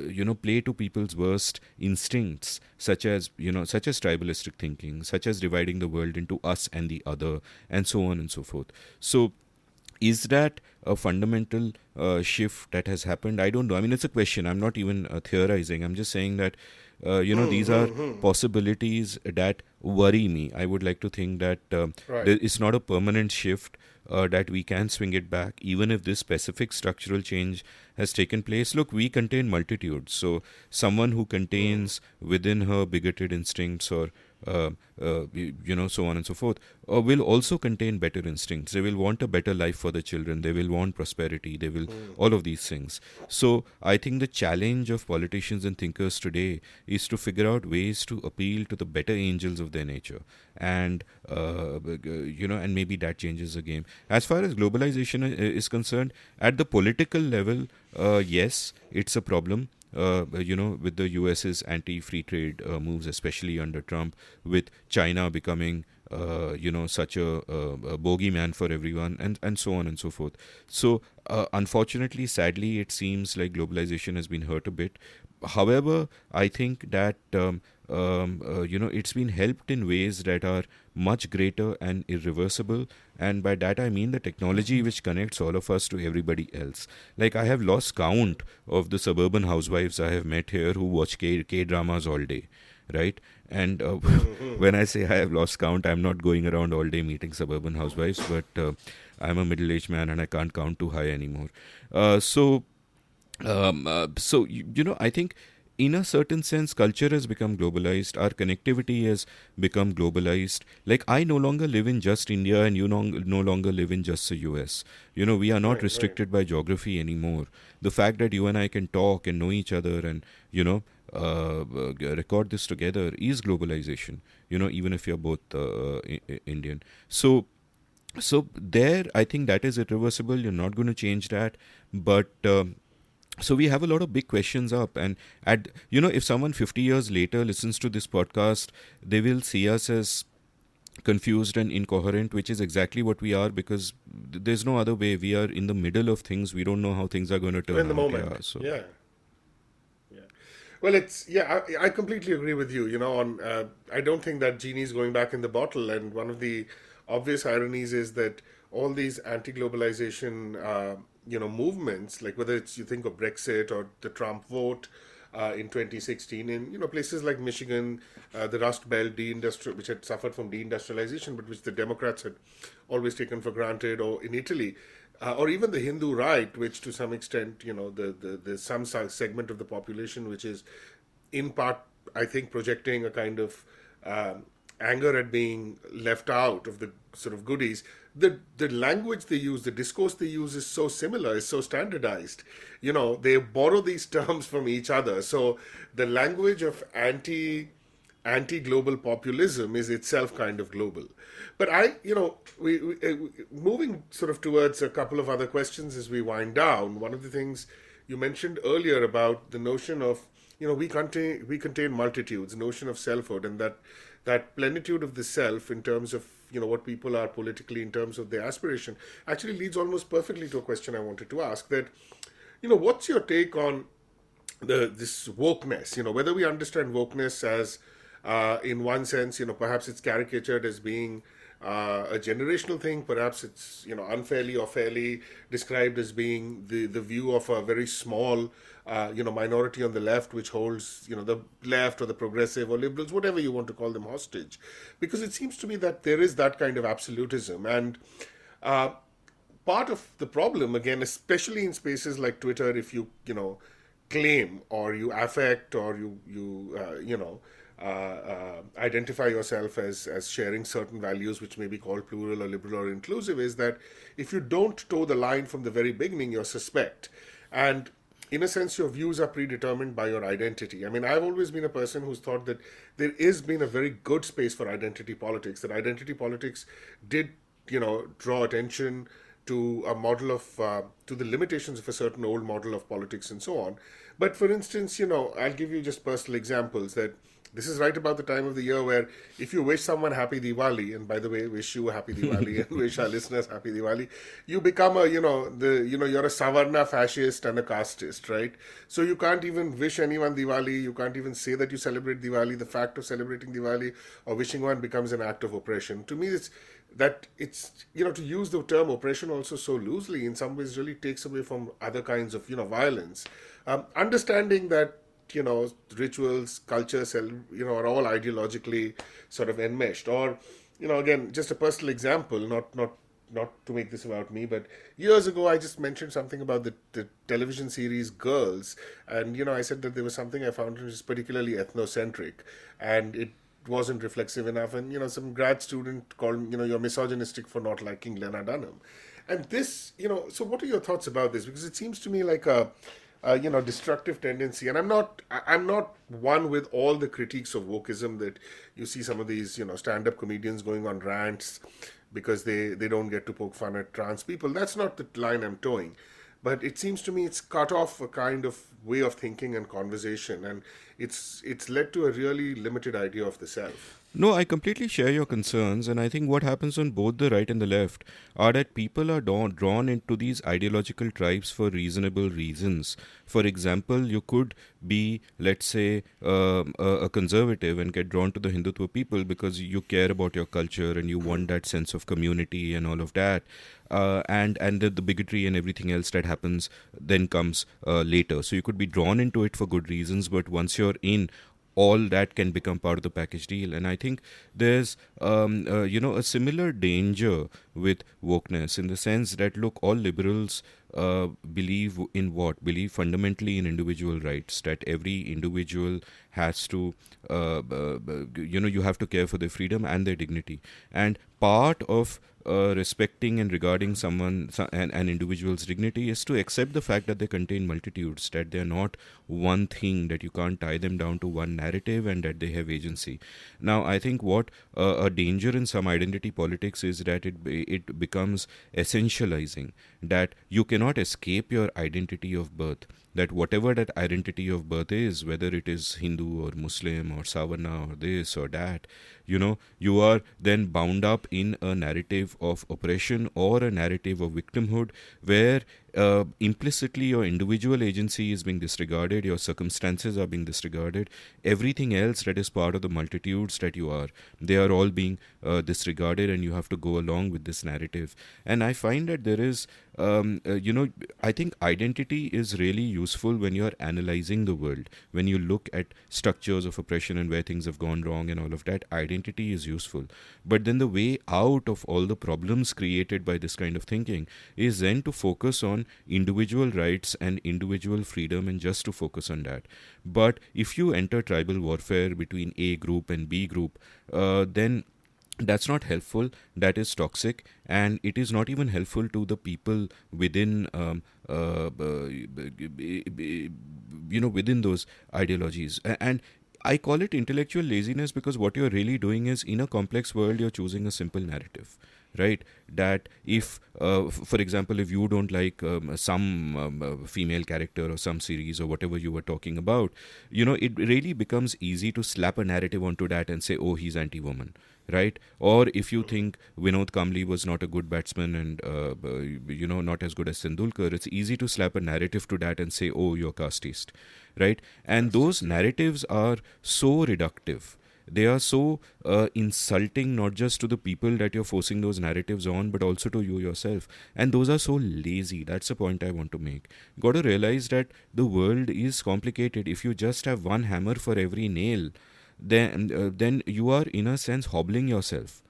you know play to people's worst instincts such as you know such as tribalistic thinking such as dividing the world into us and the other and so on and so forth. So is that a fundamental uh, shift that has happened? I don't know. I mean, it's a question. I'm not even uh, theorizing. I'm just saying that, uh, you know, these are possibilities that worry me. I would like to think that um, right. it's not a permanent shift. Uh, that we can swing it back, even if this specific structural change has taken place. Look, we contain multitudes. So, someone who contains within her bigoted instincts or uh, uh, you know, so on and so forth, uh, will also contain better instincts. They will want a better life for the children. They will want prosperity. They will mm. all of these things. So I think the challenge of politicians and thinkers today is to figure out ways to appeal to the better angels of their nature, and uh, you know, and maybe that changes the game. As far as globalization is concerned, at the political level, uh, yes, it's a problem uh, you know, with the US's anti-free trade uh, moves, especially under Trump, with China becoming, uh, you know, such a, a, a bogeyman for everyone, and and so on and so forth. So, uh, unfortunately, sadly, it seems like globalization has been hurt a bit. However, I think that um, um, uh, you know it's been helped in ways that are much greater and irreversible and by that i mean the technology which connects all of us to everybody else. Like i have lost count of the suburban housewives i have met here who watch k, K dramas all day right? And uh, *laughs* when i say i have lost count i'm not going around all day meeting suburban housewives but uh, i'm a middle-aged man and i can't count too high anymore. Uh, so um, uh, so you, you know i think in a certain sense, culture has become globalized. Our connectivity has become globalized. Like, I no longer live in just India and you no, no longer live in just the US. You know, we are not right, restricted right. by geography anymore. The fact that you and I can talk and know each other and, you know, uh, uh record this together is globalization, you know, even if you're both uh, Indian. So, so there, I think that is irreversible. You're not going to change that. But um, so we have a lot of big questions up and at you know if someone 50 years later listens to this podcast they will see us as confused and incoherent which is exactly what we are because there's no other way we are in the middle of things we don't know how things are going to turn in the out. moment yeah, so. yeah yeah well it's yeah I, I, completely agree with you you know on uh, i don't think that genie is going back in the bottle and one of the obvious ironies is that all these anti-globalization uh, you know movements like whether it's you think of Brexit or the Trump vote uh, in 2016 in you know places like Michigan, uh, the Rust Belt, deindustrial, which had suffered from deindustrialization, but which the Democrats had always taken for granted, or in Italy, uh, or even the Hindu right, which to some extent you know the the, the some segment of the population which is in part I think projecting a kind of um, anger at being left out of the sort of goodies the the language they use, the discourse they use is so similar, is so standardized. You know, they borrow these *laughs* terms from each other. So the language of anti anti global populism is itself kind of global. But I, you know, we, we uh, moving sort of towards a couple of other questions as we wind down. One of the things you mentioned earlier about the notion of you know we contain we contain multitudes, notion of selfhood, and that that plenitude of the self in terms of you know what people are politically in terms of their aspiration actually leads almost perfectly to a question I wanted to ask that you know what's your take on the this wokeness you know whether we understand wokeness as uh, in one sense you know perhaps it's caricatured as being uh, a generational thing. Perhaps it's you know unfairly or fairly described as being the the view of a very small uh, you know minority on the left, which holds you know the left or the progressive or liberals, whatever you want to call them, hostage. Because it seems to me that there is that kind of absolutism and. Uh, part of the problem again especially in spaces like twitter if you you know claim or you affect or you you uh, you know uh, uh, identify yourself as, as sharing certain values, which may be called plural or liberal or inclusive, is that if you don't toe the line from the very beginning, you're suspect. And in a sense, your views are predetermined by your identity. I mean, I've always been a person who's thought that there is been a very good space for identity politics, that identity politics did, you know, draw attention to a model of, uh, to the limitations of a certain old model of politics and so on. But for instance, you know, I'll give you just personal examples that this is right about the time of the year where if you wish someone happy Diwali, and by the way, wish you happy Diwali and *laughs* wish our listeners happy Diwali, you become a, you know, the, you know, you're a Savarna fascist and a casteist, right? So you can't even wish anyone Diwali. You can't even say that you celebrate Diwali. The fact of celebrating Diwali or wishing one becomes an act of oppression. To me, it's that it's you know to use the term oppression also so loosely in some ways really takes away from other kinds of you know violence um, understanding that you know rituals cultures you know are all ideologically sort of enmeshed. Or you know again just a personal example not not not to make this about me but years ago i just mentioned something about the, the television series girls. And you know i said that there was something i found is particularly ethnocentric and it wasn't reflexive enough. And you know some grad student called you know you're misogynistic for not liking lena dunham. And this you know so what are your thoughts about this? Because it seems to me like a uh, you know destructive tendency. And i'm not i'm not one with all the critiques of wokeism that you see some of these you know stand-up comedians going on rants because they they don't get to poke fun at trans people. That's not the line i'm toeing. But it seems to me it's cut off a kind of way of thinking and conversation. And it's it's led to a really limited idea of the self no, I completely share your concerns, and I think what happens on both the right and the left are that people are drawn, drawn into these ideological tribes for reasonable reasons. For example, you could be, let's say, um, a, conservative and get drawn to the Hindutva people because you care about your culture and you want that sense of community and all of that. Uh, and and the, the, bigotry and everything else that happens then comes uh, later. So you could be drawn into it for good reasons, but once you're in, all that can become part of the package deal. And I think there's, um, uh, you know, a similar danger with wokeness in the sense that, look, all liberals uh, believe in what? Believe fundamentally in individual rights, that every individual has to, uh, you know, you have to care for their freedom and their dignity. And part of uh, respecting and regarding someone an, an individual's dignity is to accept the fact that they contain multitudes that they're not one thing that you can't tie them down to one narrative and that they have agency now i think what uh, a danger in some identity politics is that it it becomes essentializing that you cannot escape your identity of birth that whatever that identity of birth is, whether it is Hindu or Muslim or Savarna or this or that, you know, you are then bound up in a narrative of oppression or a narrative of victimhood where uh, implicitly your individual agency is being disregarded, your circumstances are being disregarded, everything else that is part of the multitudes that you are, they are all being uh, disregarded, and you have to go along with this narrative. And I find that there is, um, uh, you know, I think identity is really useful when you are analyzing the world, when you look at structures of oppression and where things have gone wrong and all of that. Identity is useful. But then the way out of all the problems created by this kind of thinking is then to focus on individual rights and individual freedom and just to focus on that. But if you enter tribal warfare between A group and B group, uh, then that's not helpful that is toxic and it is not even helpful to the people within um, uh, you know within those ideologies. And I call it intellectual laziness because what you're really doing is in a complex world, you're choosing a simple narrative right? That if uh, for example if you don't like um, some um, uh, female character or some series or whatever you were talking about you know it really becomes easy to slap a narrative onto that and say oh he's anti-woman right? Or if you think Vinod Kambli was not a good batsman and uh, you know not as good as Tendulkar, it's easy to slap a narrative to that and say, "Oh, you're casteist," right? And those narratives are so reductive. They are so uh, insulting, not just to the people that you're forcing those narratives on, but also to you yourself. And those are so lazy. That's the point I want to make. You Got to realize that the world is complicated. If you just have one hammer for every nail, then uh, then you are in a sense hobbling yourself.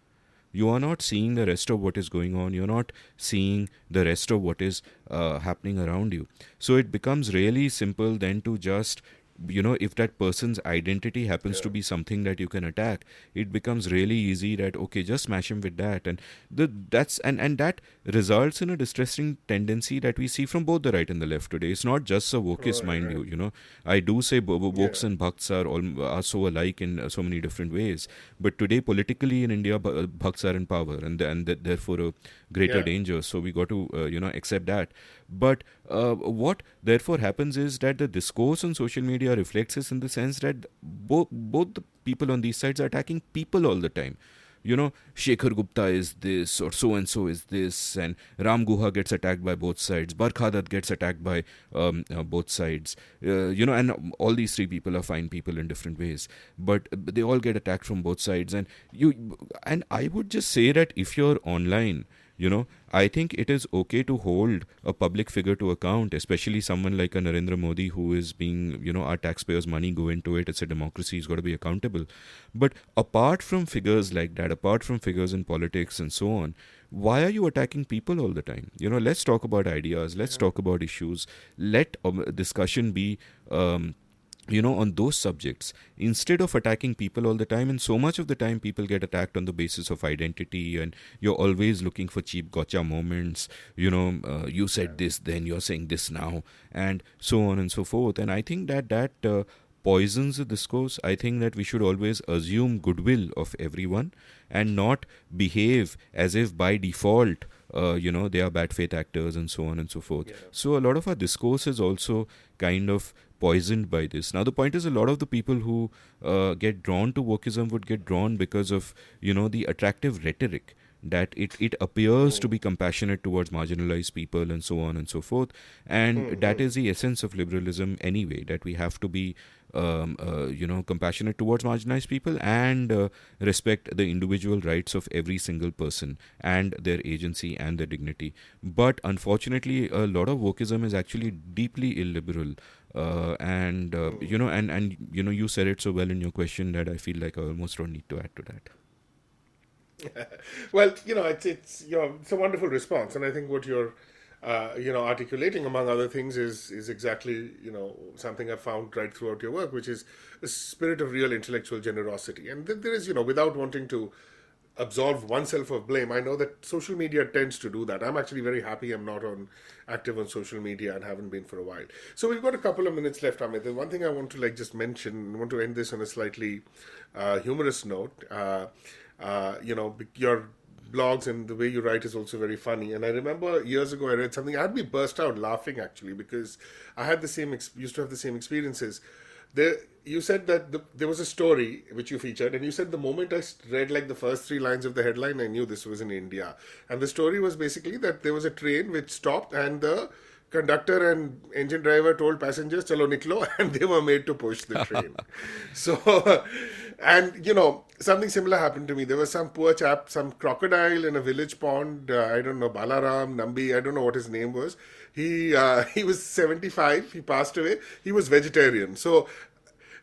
You are not seeing the rest of what is going on. You're not seeing the rest of what is uh, happening around you. So it becomes really simple then to just you know if that person's identity happens yeah. to be something that you can attack it becomes really easy that okay just smash him with that and the that's and and that results in a distressing tendency that we see from both the right and the left today it's not just a wokist right, mind right. you you know i do say wokes yeah. and bhakts are all are so alike in uh, so many different ways but today politically in india bhakts are in power and and therefore a greater yeah. danger so we got to uh, you know accept that but uh, what therefore happens is that the discourse on social media reflects this in the sense that both both the people on these sides are attacking people all the time. You know, Shekhar Gupta is this, or so and so is this, and Ram Guha gets attacked by both sides. Barkha Dutt gets attacked by um, uh, both sides. Uh, you know, and all these three people are fine people in different ways, but they all get attacked from both sides. And you, and I would just say that if you're online, you know i think it is okay to hold a public figure to account especially someone like a narendra modi who is being you know our taxpayers money go into it. It's a democracy. He's got to be accountable. But apart from figures like that apart from figures in politics and so on why are you attacking people all the time? You know let's talk about ideas. Let's talk about issues. Let um, discussion be um, you know on those subjects instead of attacking people all the time and so much of the time people get attacked on the basis of identity and you're always looking for cheap gotcha moments you know uh, you said this then you're saying this now and so on and so forth. And i think that that uh, poisons the discourse. I think that we should always assume goodwill of everyone and not behave as if by default uh, you know they are bad faith actors and so on and so forth. Yeah. so a lot of our discourse is also kind of poisoned by this. Now, the point is, a lot of the people who uh, get drawn to wokeism would get drawn because of you know the attractive rhetoric that it, it appears to be compassionate towards marginalized people and so on and so forth and mm-hmm. that is the essence of liberalism anyway that we have to be um, uh, you know compassionate towards marginalized people and uh, respect the individual rights of every single person and their agency and their dignity but unfortunately a lot of wokeism is actually deeply illiberal uh, and uh, you know and and you know you said it so well in your question that I feel like I almost don't need to add to that. *laughs* well, you know, it's it's you know it's a wonderful response, and I think what you're uh, you know articulating among other things is is exactly you know something I've found right throughout your work, which is a spirit of real intellectual generosity, and th- there is you know without wanting to absolve oneself of blame. I know that social media tends to do that. I'm actually very happy I'm not on active on social media and haven't been for a while. So we've got a couple of minutes left, Amit. The one thing I want to like just mention, I want to end this on a slightly uh, humorous note. Uh, uh, you know, your blogs and the way you write is also very funny. And I remember years ago I read something. I'd be burst out laughing actually because I had the same used to have the same experiences there you said that the, there was a story which you featured and you said the moment i read like the first three lines of the headline i knew this was in india. And the story was basically that there was a train which stopped and the conductor and engine driver told passengers chalo niklo *laughs* and they were made to push the train. *laughs* So and you know something similar happened to me. There was some poor chap some crocodile in a village pond uh, i don't know balaram nambi i don't know what his name was he uh, *laughs* he was 75 he passed away. He was vegetarian. So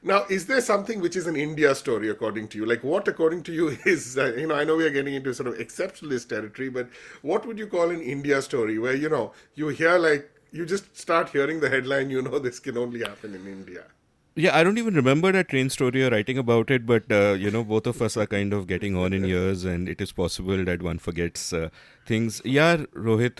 now is there something which is an india story according to you? Like what according to you *laughs* is uh, you know i know we are getting into sort of exceptionalist territory but what would you call an india story where you know you hear like you just start hearing the headline you know *laughs* this can only happen in india? Yeah, I don't even remember that train story or writing about it, but uh, you know, both of us are kind of getting on in years, and it is possible that one forgets uh, things. Yeah, Rohit,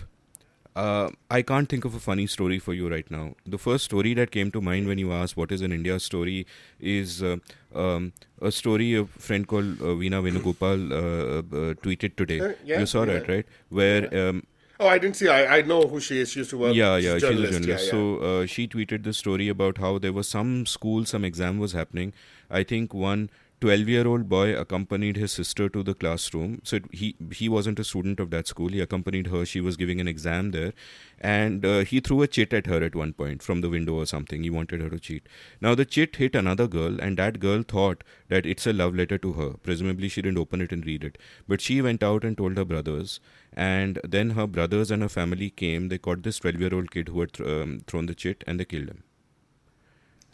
uh, I can't think of a funny story for you right now. The first story that came to mind when you asked what is an India story is uh, um, a story a friend called uh, Veena Venugopal uh, uh, tweeted today. Uh, yeah, you saw yeah. that, right? Where yeah. um, Oh, I didn't see. I, I know who she is. She used to work. Yeah, yeah, she's, she's a journalist. Yeah. So uh, she tweeted the story about how there was some school, some exam was happening. I think one 12-year-old boy accompanied his sister to the classroom. So it, he he wasn't a student of that school. He accompanied her. She was giving an exam there, and uh, he threw a chit at her at one point from the window or something. He wanted her to cheat. Now the chit hit another girl, and that girl thought that it's a love letter to her. Presumably she didn't open it and read it, but she went out and told her brothers, and then her brothers and her family came. They caught this 12-year-old kid who had th- um, thrown the chit, and they killed him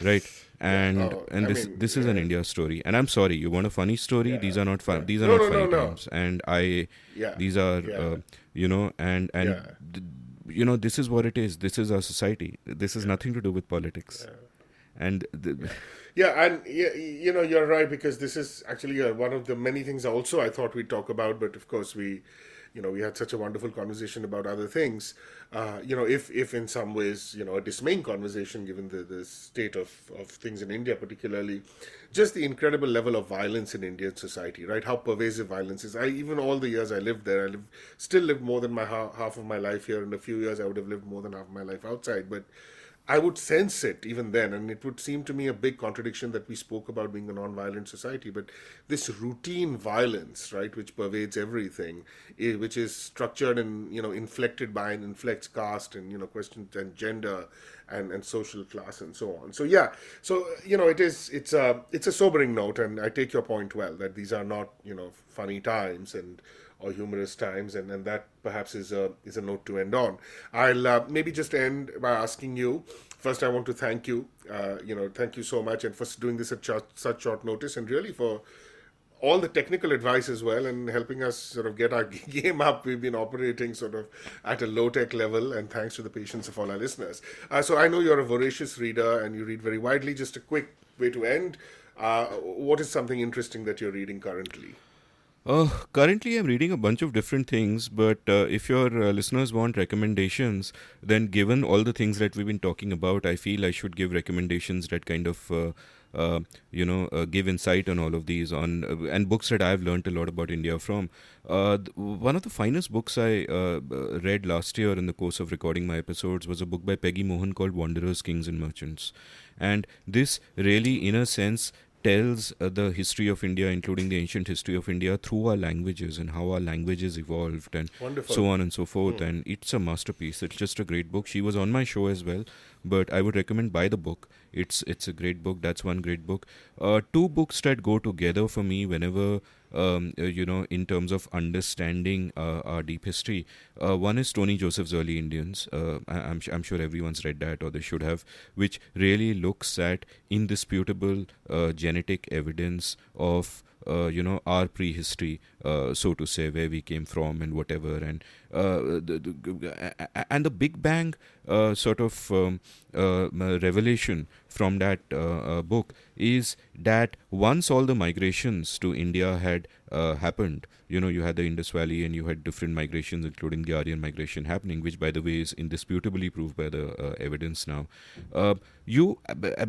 right. And Oh, and I this mean, this is an india story. And i'm sorry you want a funny story? Yeah, these are not fun yeah. these are No, not no, funny no. times and i Yeah. these are Yeah. uh, you know and and Yeah. th- you know this is what it is. This is our society. This has nothing to do with politics. And Yeah, and yeah, you know you're right because this is actually uh, one of the many things also I thought we'd talk about, but of course we, you know, we had such a wonderful conversation about other things. Uh, you know, if if in some ways you know a dismaying conversation given the the state of of things in India, particularly, just the incredible level of violence in Indian society, right? How pervasive violence is. I even all the years I lived there, I live still live more than my ha- half of my life here. In a few years, I would have lived more than half of my life outside, but. I would sense it even then, and it would seem to me a big contradiction that we spoke about being a non-violent society, but this routine violence, right, which pervades everything, eh, which is structured and you know inflected by and inflects caste and you know questions and gender and and social class and so on. So yeah, so you know it is it's a it's a sobering note, and I take your point well that these are not you know funny times and or humorous times, and, and that perhaps is a is a note to end on. I'll uh, maybe just end by asking you. First, I want to thank you. Uh, you know, thank you so much, and for doing this at ch- such short notice, and really for all the technical advice as well, and helping us sort of get our *laughs* game up. We've been operating sort of at a low tech level, and thanks to the patience of all our listeners. Uh, so I know you're a voracious reader, and you read very widely. Just a quick way to end. Uh, what is something interesting that you're reading currently? Uh, currently, I'm reading a bunch of different things, but uh, if your uh, listeners want recommendations, then given all the things that we've been talking about, I feel I should give recommendations that kind of, uh, uh, you know, uh, give insight on all of these on and books that I've learned a lot about India from. Th- one of the finest books I read last year in the course of recording my episodes was a book by Peggy Mohan called Wanderers, Kings, and Merchants, and this really, in a sense, tells uh, the history of India, including the ancient history of India, through our languages and how our languages evolved and Wonderful. so on and so forth. And it's a masterpiece. It's just a great book. She was on my show as well, but I would recommend buy the book. It's it's a great book. That's one great book. Uh, two books that go together for me whenever. Um, uh, you know, in terms of understanding uh, our deep history, uh, one is Tony Joseph's Early Indians. I, I'm, su- I'm sure everyone's read that, or they should have, which really looks at indisputable genetic evidence of you know our prehistory, uh, so to say, where we came from and whatever, and uh, the, the, and the Big Bang uh, sort of um, uh, revelation from that uh, uh, book is that once all the migrations to India had uh, happened, you know, you had the Indus Valley and you had different migrations, including the Aryan migration happening, which, by the way, is indisputably proved by the uh, evidence now. Uh, you, uh, uh,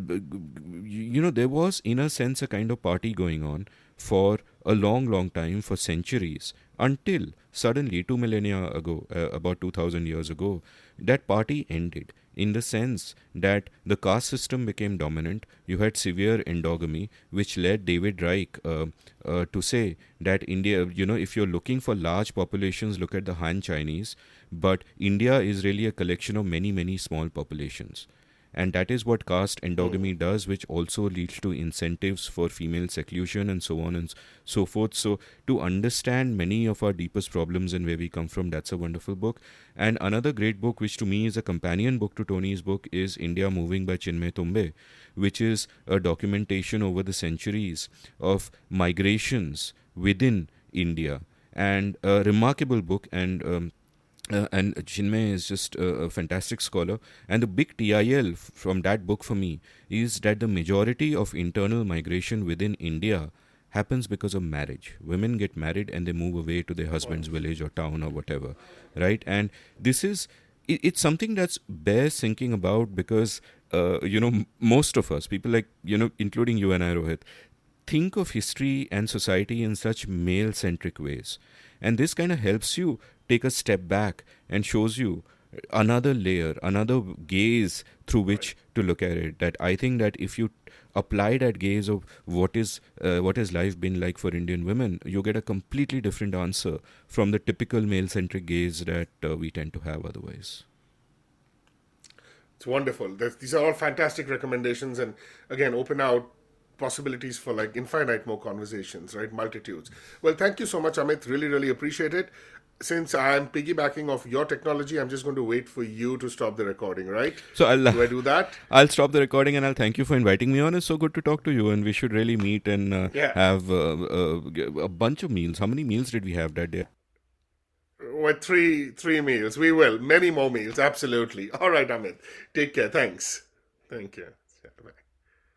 you know, there was, in a sense, a kind of party going on for a long, long time, for centuries, until suddenly, two millennia ago, uh, about 2000 years ago, that party ended in the sense that the caste system became dominant. You had severe endogamy, which led David Reich uh, uh, to say that India, you know, if you're looking for large populations, look at the Han Chinese, but India is really a collection of many, many small populations and that is what caste endogamy does which also leads to incentives for female seclusion and so on and so forth. So to understand many of our deepest problems and where we come from that's a wonderful book. And another great book which to me is a companion book to tony's book is india moving by chinmay tumbe which is a documentation over the centuries of migrations within india. And a remarkable book and um, uh, and Chinmay is just a, a fantastic scholar. And the big TIL from that book for me is that the majority of internal migration within India happens because of marriage. Women get married and they move away to their husband's village or town or whatever, right? And this is it, it's something that's bears thinking about because uh, you know most of us, people like you know, including you and I, Rohit, think of history and society in such male centric ways. And this kind of helps you take a step back and shows you another layer, another gaze through which to look at it. That I think that if you apply that gaze of what is uh, what has life been like for Indian women, you get a completely different answer from the typical male-centric gaze that uh, we tend to have otherwise. It's wonderful. These are all fantastic recommendations, and again, open out possibilities for like infinite more conversations, right? Multitudes. Well, thank you so much, Amit. Really, really appreciate it. Since I'm piggybacking off your technology, I'm just going to wait for you to stop the recording, right? So I'll do I do that? I'll stop the recording and I'll thank you for inviting me on. It's so good to talk to you, and we should really meet and uh, yeah. have uh, uh, a bunch of meals. How many meals did we have that day? With three three meals, we will many more meals. Absolutely. All right, Amit. Take care. Thanks. Thank you.